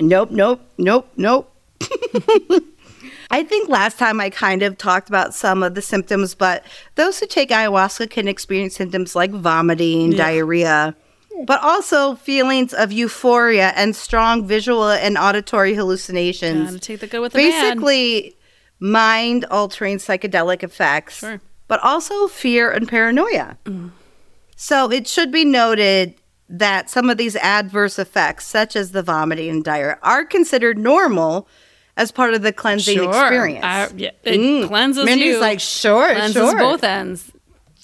Nope, nope, nope, nope. I think last time I kind of talked about some of the symptoms, but those who take ayahuasca can experience symptoms like vomiting, diarrhea, but also feelings of euphoria and strong visual and auditory hallucinations. Gotta take the good with the bad. Basically, mind altering psychedelic effects, Sure. but also fear and paranoia. Mm. So it should be noted that some of these adverse effects, such as the vomiting and diarrhea, are considered normal as part of the cleansing Sure. experience. I- yeah, it Mm. cleanses Mindy's you. like, sure, cleanses sure. both ends.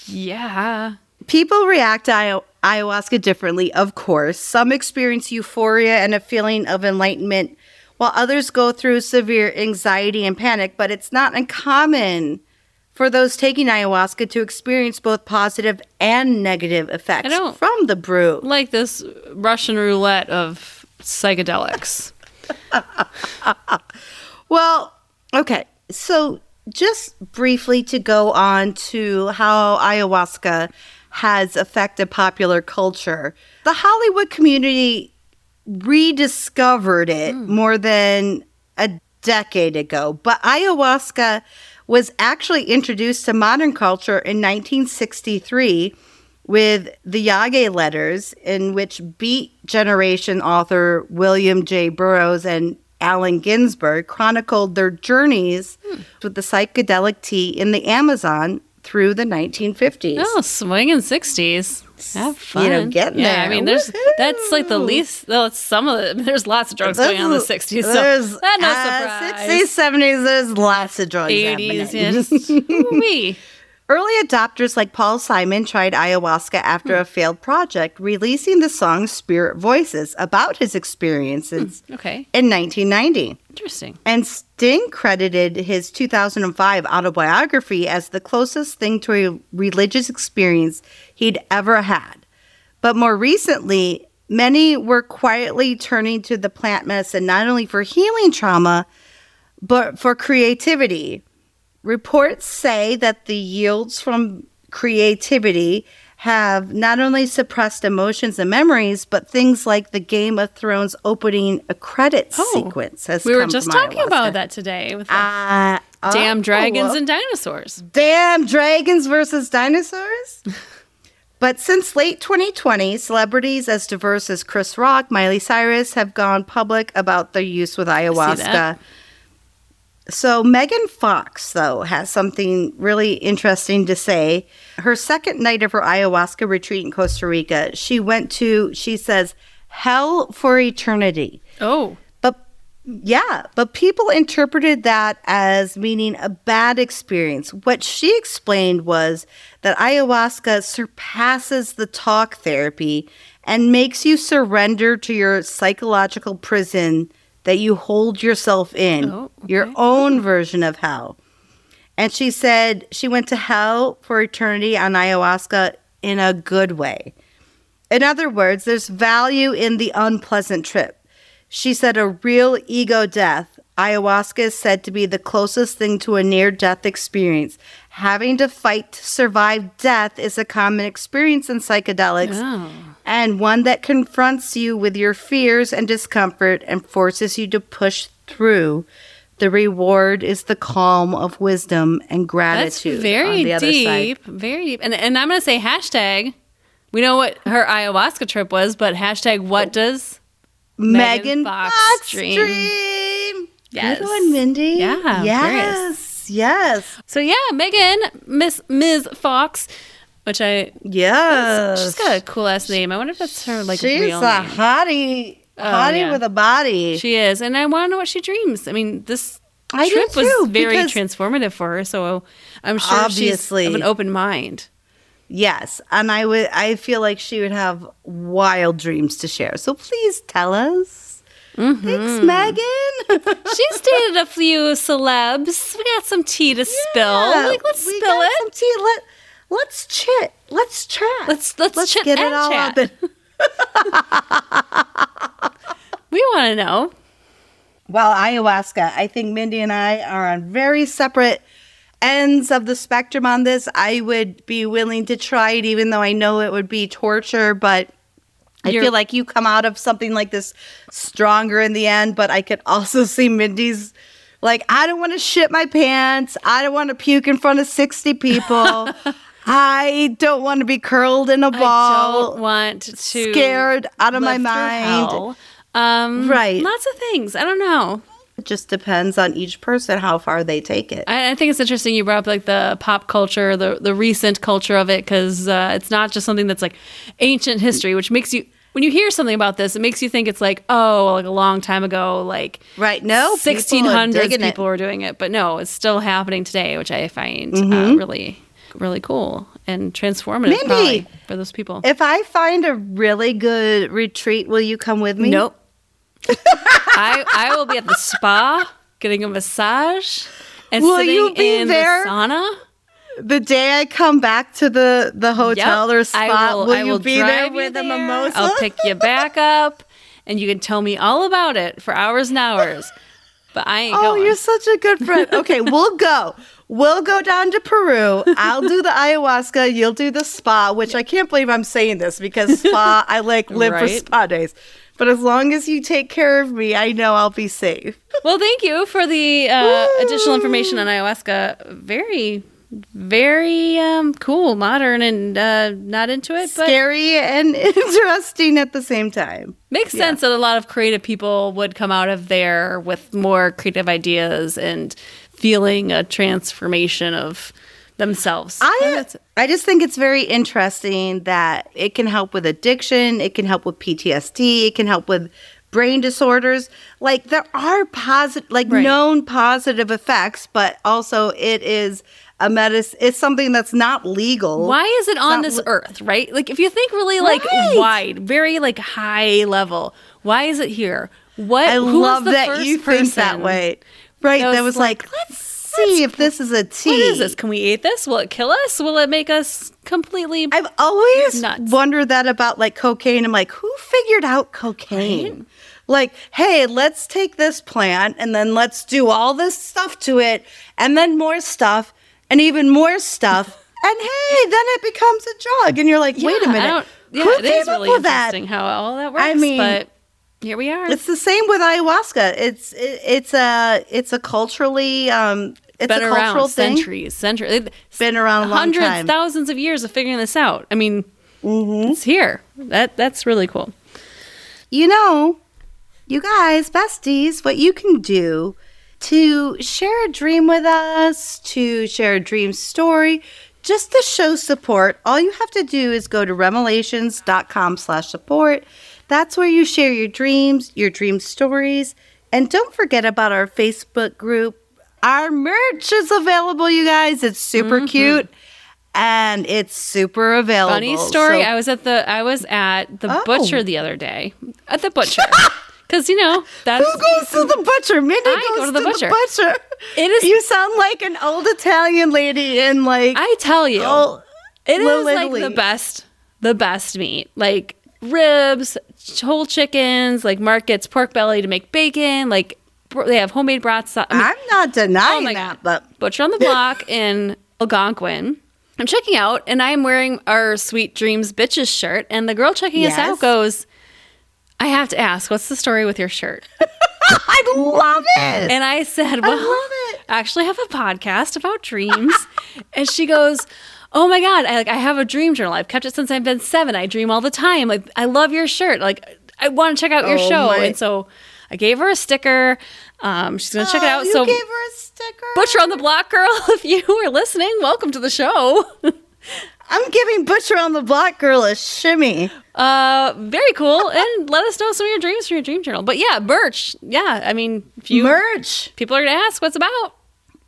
Yeah. People react to ayahu- ayahuasca differently, of course. Some experience euphoria and a feeling of enlightenment, while others go through severe anxiety and panic. But it's not uncommon for those taking ayahuasca to experience both positive and negative effects from the brew. Like this Russian roulette of psychedelics. Well, okay. So, just briefly to go on to how ayahuasca has affected popular culture, the Hollywood community rediscovered it hmm. more than a decade ago. But ayahuasca was actually introduced to modern culture in 1963 with the Yage letters, in which Beat Generation author William J. Burroughs and Allen Ginsberg chronicled their journeys with the psychedelic tea in the Amazon through the 1950s. Oh, swinging sixties. Have fun. You know, getting yeah, I mean, there's that's like the least. Well, it's some of the. There's lots of drugs going on in the sixties. So There's, that no uh, surprise. 60s, 70s, there's lots of drugs Eighties, yeah, happening. just ooh-wee. Early adopters like Paul Simon tried ayahuasca after Hmm. a failed project, releasing the song Spirit Voices about his experiences Okay, in 1990. interesting. And Sting credited his 2005 autobiography as the closest thing to a religious experience he'd ever had. But more recently, many were quietly turning to the plant medicine not only for healing trauma, but for creativity. Reports say that the yields from creativity have not only suppressed emotions and memories, but things like the Game of Thrones opening a credit Oh, sequence has We were just talking about that today with Uh, damn oh, dragons and dinosaurs. damn dragons versus dinosaurs. but since late 2020, celebrities as diverse as Chris Rock, Miley Cyrus have gone public about their use with ayahuasca. So Megan Fox, though, has something really interesting to say. Her second night of her ayahuasca retreat in Costa Rica, she went to, she says, hell for eternity. Oh, But yeah, but people interpreted that as meaning a bad experience. What she explained was that ayahuasca surpasses the talk therapy and makes you surrender to your psychological prison that you hold yourself in, Oh, your own version of hell. And she said she went to hell for eternity on ayahuasca in a good way. In other words, there's value in the unpleasant trip. She said a real ego death. Ayahuasca is said to be the closest thing to a near death experience. Having to fight to survive death is a common experience in psychedelics Oh. And one that confronts you with your fears and discomfort and forces you to push through. The reward is the calm of wisdom and That's gratitude. on very the other side. deep. Very deep. And and I'm gonna say hashtag. We know what her ayahuasca trip was, but hashtag what does Megan Megan Fox Fox dream. dream. Yes. Good one, Mindy. Yeah, Yes. Yes. So yeah, Megan, Miss Ms. Fox, which I yeah, she's got a cool ass name. I wonder if that's her like She's real a name. hottie. Oh, hottie yeah. with a body. She is, and I want to know what she dreams. I mean, this I trip too, was very transformative for her. So I'm sure Obviously. she's of an open mind. Yes, and I would. I feel like she would have wild dreams to share. So please tell us. Mm-hmm. Thanks, Megan. She's dated a few celebs. We got some tea to spill. Yeah, Like, let's we spill got it. Some tea. Let Let's chit. Let's chat. Let's let's, Let's chit get it and all chat. up. We want to know. Well, ayahuasca, I think Mindy and I are on very separate ends of the spectrum on this. I would be willing to try it, even though I know it would be torture, but I You're- feel like you come out of something like this stronger in the end. But I could also see Mindy's like, I don't want to shit my pants. I don't want to puke in front of 60 people. I don't want to be curled in a ball, I don't want to scared out of my mind. Um, Right. Lots of things. I don't know. It just depends on each person how far they take it. I, I think it's interesting you brought up like the pop culture, the the recent culture of it, because uh, it's not just something that's like ancient history, which makes you when you hear something about this, it makes you think it's like oh, like a long time ago, like Right. No, sixteen people are people were doing it, but no, it's still happening today, which I find uh, Mhm. really really cool and transformative Mindy, probably for those people. If I find a really good retreat, will you come with me? Nope. I I will be at the spa getting a massage and Will sitting you be in there? the sauna. The day I come back to the the hotel Yep. or spot, I will, will, I you will be drive there with a mimosa? I'll pick you back up, and you can tell me all about it for hours and hours. But I ain't Oh, going. you're such a good friend. Okay, we'll go. We'll go down to Peru. I'll do the ayahuasca. You'll do the spa, which I can't believe I'm saying this because spa, I like live for spa days. But as long as you take care of me, I know I'll be safe. well, thank you for the uh, additional information on ayahuasca. Very, very um, cool, modern, and uh, not into it, but Scary and interesting at the same time. makes Yeah. sense that a lot of creative people would come out of there with more creative ideas and feeling a transformation of themselves. I I just think it's very interesting that it can help with addiction, it can help with PTSD, it can help with brain disorders. Like there are positive like Right. known positive effects, but also it is a medicine it's something that's not legal. Why is it on this li- earth, right? Like if you think really like Right. wide, very like high level, why is it here? What I love that you think that way. Right. that That was was, like, like, let's see if this is a tea. What is this? Can we eat this? Will it kill us? Will it make us completely I've always Nuts. wondered that about like cocaine. I'm like, who figured out cocaine? Right. Like, hey, let's take this plant and then let's do all this stuff to it, and then more stuff, and even more stuff, and hey, then it becomes a drug. And you're like, wait a Yeah, I minute, Yeah, who it is came up really with that? interesting how all that works. I mean, but here we are. It's the same with ayahuasca. It's it, it's a it's a culturally um it's been a cultural around thing. centuries, centuries. Been around a long hundreds, time. thousands of years of figuring this out. I mean, Mhm. it's here. That that's really cool. you know, you guys, besties, what you can do to share a dream with us, to share a dream story, just to show support, all you have to do is go to REMelations.com slash support. That's where you share your dreams, your dream stories. And don't forget about our Facebook group. Our merch is available, you guys. It's super mm-hmm. cute and it's super available. Funny story. So- I was at the I was at the Oh. butcher the other day. At the butcher. Cuz you know, that's Who goes to the butcher? Mindy I goes go to the butcher. butcher. It is- You sound like an old Italian lady in like. I tell you. oh, It is like the best the best meat, like ribs, whole chickens. Like markets, pork belly to make bacon. Like they have homemade brats. I mean, I'm not denying Oh that, but Butcher on the Block in Algonquin. I'm checking out, and I'm wearing our Sweet Dreams Bitches shirt. And the girl checking us out goes, I have to ask, what's the story with your shirt? I love it. And I said, Well, love it. I actually have a podcast about dreams. and she goes, Oh my God, I like I have a dream journal. I've kept it since I've been seven. I dream all the time. Like I love your shirt. Like I want to check out your Oh show. my- And so I gave her a sticker. Um, she's gonna check it Oh, out. You so gave her a sticker. Butcher on the Block girl, if you are listening, welcome to the show. I'm giving Butcher on the Block girl a shimmy. Uh, very cool. And let us know some of your dreams from your dream journal. But yeah, merch. Yeah, I mean, if you Merch. people are gonna ask what's about.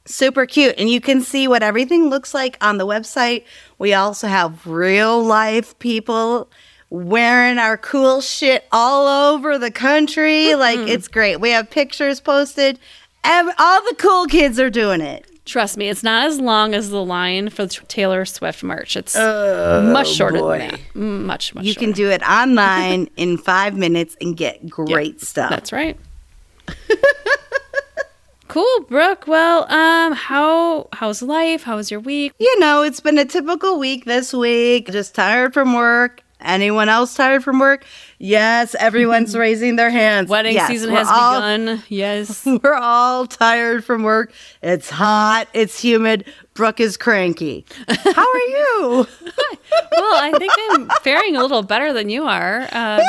Super cute. And you can see what everything looks like on the website. We also have real life people wearing our cool shit all over the country. Like, it's great. We have pictures posted. Ev- all the cool kids are doing it. Trust me, it's not as long as the line for the Taylor Swift merch. It's much shorter boy. than that. Mm, Much, much You shorter. can do it online in five minutes and get great stuff. That's right. cool, Brooke. Well, um, how how's life? How was your week? you know, it's been a typical week this week. Just tired from work. Anyone else tired from work? Yes, everyone's raising their hands. Wedding Yes, season has all- begun. Yes. We're all tired from work. It's hot. It's humid. Brooke is cranky. How are you? well, I think I'm faring a little better than you are. Um,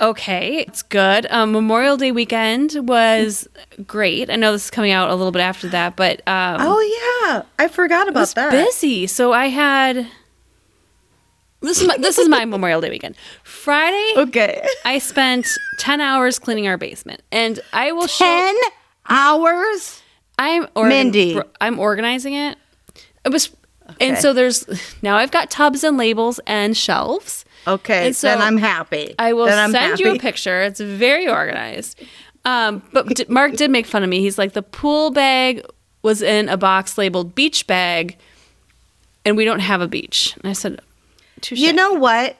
okay, it's good. Um, Memorial Day weekend was great. I know this is coming out a little bit after that, but um, oh yeah, I forgot about that. busy. So I had this is my, this is my Memorial Day weekend. Friday, Okay, I spent ten hours cleaning our basement, and I will show. ten hours. I'm organ- Mindy. I'm organizing it. It was, and so there's now I've got tubs and labels and shelves. Okay, And so then I'm happy. I will send you a picture. It's very organized. Um, but d- Mark did make fun of me. He's like, the pool bag was in a box labeled beach bag, and we don't have a beach. And I said, Touche. You know what?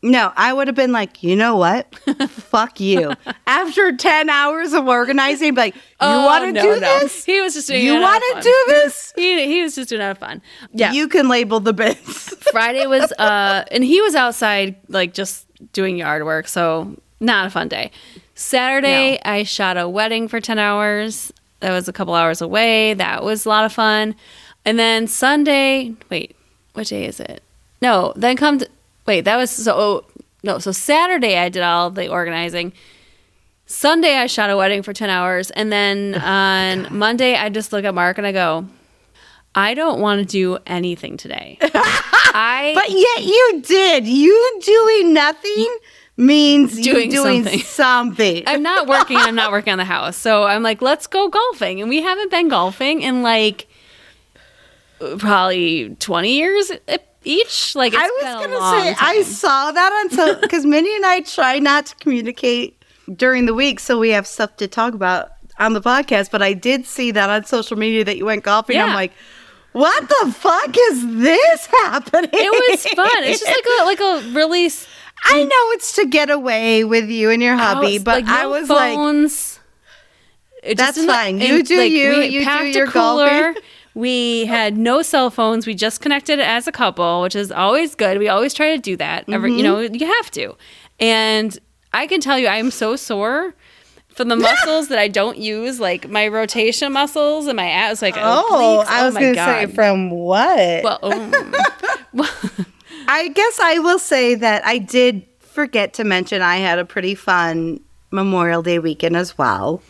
No, I would have been like, you know what? Fuck you. After 10 hours of organizing, like, you Oh, want to no, do no. this? He was just doing You it out of want to do this? He, he was just doing out of fun. Yeah. You can label the bins. Friday was uh and he was outside like just doing yard work, so not a fun day. Saturday I shot a wedding for 10 hours. That was a couple hours away. That was a lot of fun. And then Sunday, wait, what day is it? No, then come to, wait, that was so oh, no, so Saturday I did all the organizing. Sunday I shot a wedding for 10 hours and then oh on Monday I just look at Mark and I go, I don't want to do anything today. I But yet you did. You doing nothing means Doing you doing something. something. I'm not working. I'm not working on the house. So I'm like, let's go golfing. And we haven't been golfing in like probably 20 years each. Like it's I was gonna say time. I saw that on so because Mindy and I try not to communicate during the week, so we have stuff to talk about on the podcast. But I did see that on social media that you went golfing. Yeah. I'm like, what the fuck is this happening? it was fun. It's just like a like a really I know it's to get away with you and your hobby, house, but like, I was like, phones. It just That's fine. You do you. we You do your cooler. golfing. We had no cell phones. We just connected as a couple, which is always good. We always try to do that. Every, Mm-hmm. you know, you have to. And I can tell you, I'm so sore from the muscles that I don't use, like my rotation muscles and my abs. Like oh, obliques. I was my going to say from what? Well, um, I guess I will say that I did forget to mention I had a pretty fun Memorial Day weekend as well.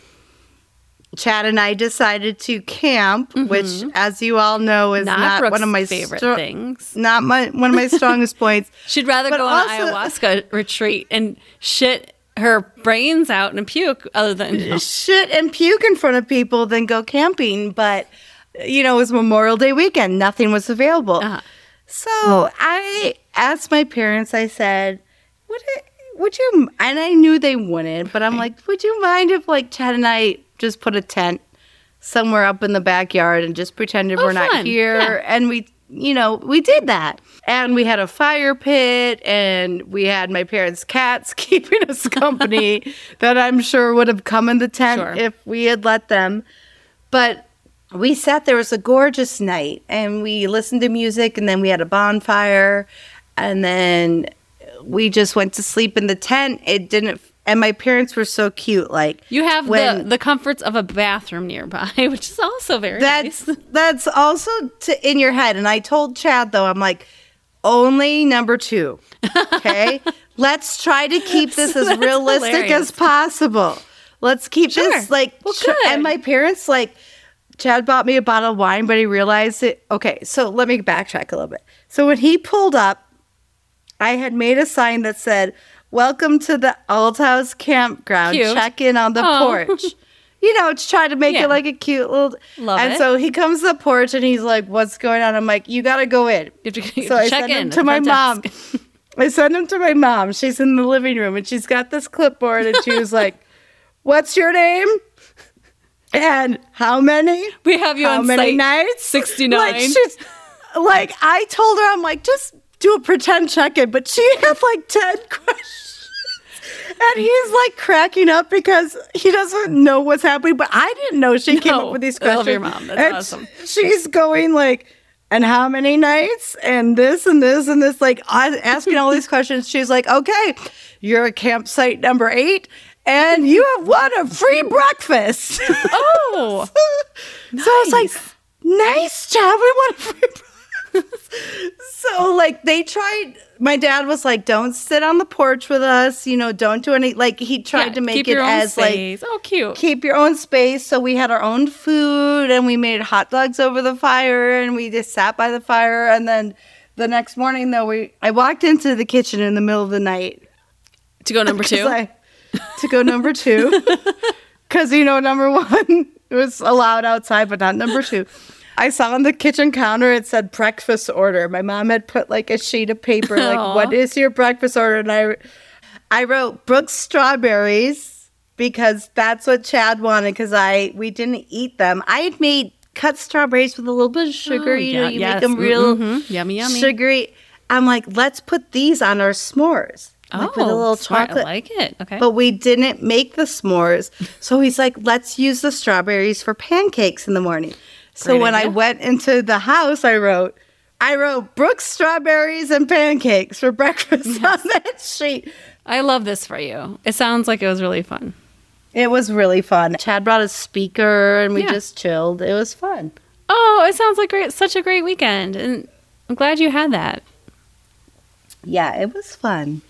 Chad and I decided to camp, which, as you all know, is not, not, one of my favorite stro- things. Not my one of my strongest points. She'd rather But go on an ayahuasca retreat and shit her brains out and puke other than Shit and puke in front of people than go camping. But you know, it was Memorial Day weekend; nothing was available. Uh-huh. So I asked my parents. I said, "Would it, would you?" And I knew they wouldn't, but I'm like, "Would you mind if like Chad and I just put a tent somewhere up in the backyard and just pretended Oh, we're not fun. here Yeah. and we you know, we did that. And we had a fire pit and we had my parents' cats keeping us company that I'm sure would have come in the tent Sure. if we had let them. But we sat there, it was a gorgeous night, and we listened to music and then we had a bonfire and then we just went to sleep in the tent. It didn't and my parents were so cute. Like You have the, when- the comforts of a bathroom nearby, which is also very that's nice. that's also to, in your head. And I told Chad though, I'm like, only number two. Okay, let's try to keep this as realistic hilarious. as possible. Let's keep Sure. this like. Well, good. And my parents like. Chad bought me a bottle of wine, but he realized it. Okay, so let me backtrack a little bit. So when he pulled up, I had made a sign that said, Welcome to the Alt House Campground. Cute. Check in on the oh. Aw. porch. You know, to try to make Yeah. it like a cute little. Love and it. so he comes to the porch and he's like, What's going on? I'm like, You got to go in. You have to, you So I check sent in him to my mom. I sent him to my mom. She's in the living room and she's got this clipboard and she was like, What's your name? And how many? We have you how on many nights? 69. Like, she's, like I told her, I'm like, just do a pretend check in. But she had like 10 questions. And he's like cracking up because he doesn't know what's happening. But I didn't know she came up with these I questions. love your mom. That's And awesome. She's going like, and how many nights? And this and this and this, like asking all these questions. She's like, okay, you're at campsite number eight, and you have won a free breakfast. Oh, So I was like, nice job. We won a free breakfast. so like they tried my dad was like, Don't sit on the porch with us, you know, don't do any like he tried Yeah, to make it as like space. oh, cute. keep your own space. So we had our own food and we made hot dogs over the fire and we just sat by the fire and then the next morning though we I walked into the kitchen in the middle of the night to go number two. I- to go number two. Because, you know, number one was allowed outside, but not number two. I saw on the kitchen counter it said breakfast order. My mom had put like a sheet of paper, like, Aw. what is your breakfast order? And I, I wrote Brooks strawberries because that's what Chad wanted because I we didn't eat them. I had made cut strawberries with a little bit of sugar. Oh, you know, you yes. make them real Mhm. Yummy, yummy. sugary. I'm like, let's put these on our s'mores. Like with a little Oh, smart. chocolate I like it. Okay. but we didn't make the s'mores. So he's like, let's use the strawberries for pancakes in the morning. So Great when I went into the house, I wrote, I wrote Brooks strawberries and pancakes for breakfast on that sheet. I love this for you. It sounds like it was really fun. It was really fun. Chad brought a speaker and we Yeah. just chilled. It was fun. Oh, it sounds like great, such a great weekend, and I'm glad you had that. Yeah, it was fun.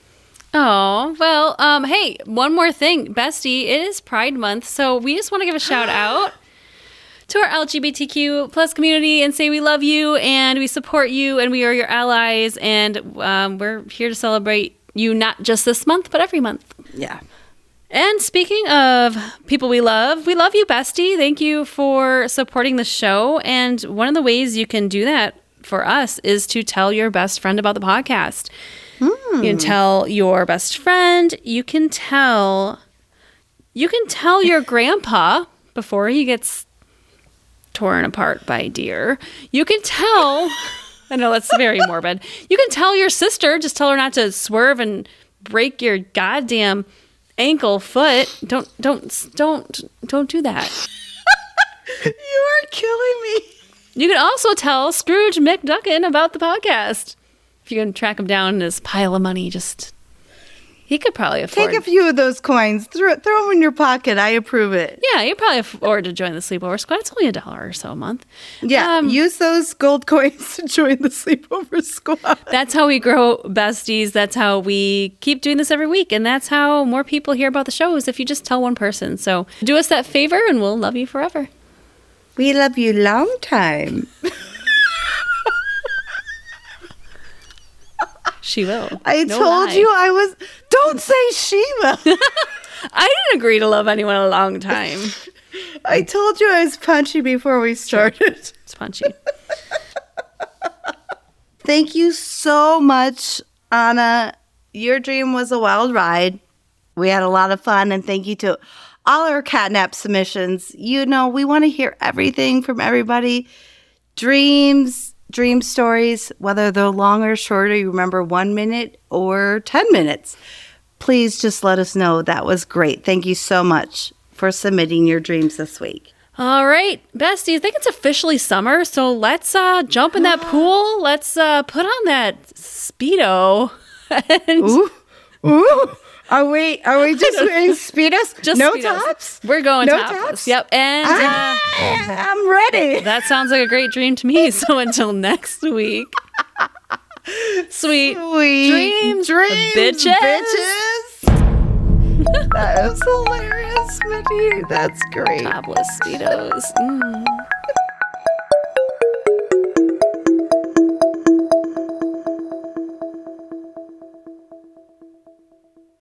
Oh, well, um, hey, one more thing, Bestie, it is Pride Month, so we just want to give a shout out to our LGBTQ plus community and say we love you and we support you and we are your allies and um, we're here to celebrate you not just this month, but every month. Yeah. And speaking of people we love, we love you, Bestie. Thank you for supporting the show. And one of the ways you can do that for us is to tell your best friend about the podcast. You can tell your best friend. You can tell. You can tell your grandpa before he gets torn apart by deer. You can tell. I know that's very morbid. You can tell your sister. Just tell her not to swerve and break your goddamn ankle, foot. Don't, don't, don't, don't do that. You are killing me. You can also tell Scrooge McDuckin about the podcast. If you can track him down in his pile of money, just he could probably afford. Take a few of those coins, throw, throw them in your pocket. I approve it. yeah, you probably afford to join the sleepover squad. It's only a dollar or so a month. Yeah, Um, use those gold coins to join the sleepover squad. That's how we grow besties. That's how we keep doing this every week, and that's how more people hear about the show. Is if you just tell one person. So do us that favor, and we'll love you forever. We love you long time. She will. I No told lie. you I was. Don't say she will. I didn't agree to love anyone a long time. I told you I was punchy before we started. It's punchy. Thank you so much, Ana. Your dream was a wild ride. We had a lot of fun, and thank you to all our catnap submissions. You know, we want to hear everything from everybody dreams, dream stories, whether they're long or short, or you remember one minute or 10 minutes, please just let us know. That was great. Thank you so much for submitting your dreams this week. All right, Bestie, I think it's officially summer, so let's uh, jump in that pool. Let's uh, put on that Speedo. and Ooh, ooh. Are we are we just wearing speedos? just no Speedos. tops. We're going No topless. tops? Yep. And uh, Ah, I'm ready. that sounds like a great dream to me. So until next week, sweet Sweet dreams, dreams, bitches. bitches. that was hilarious, Mindy. That's great. topless Speedos. Mm.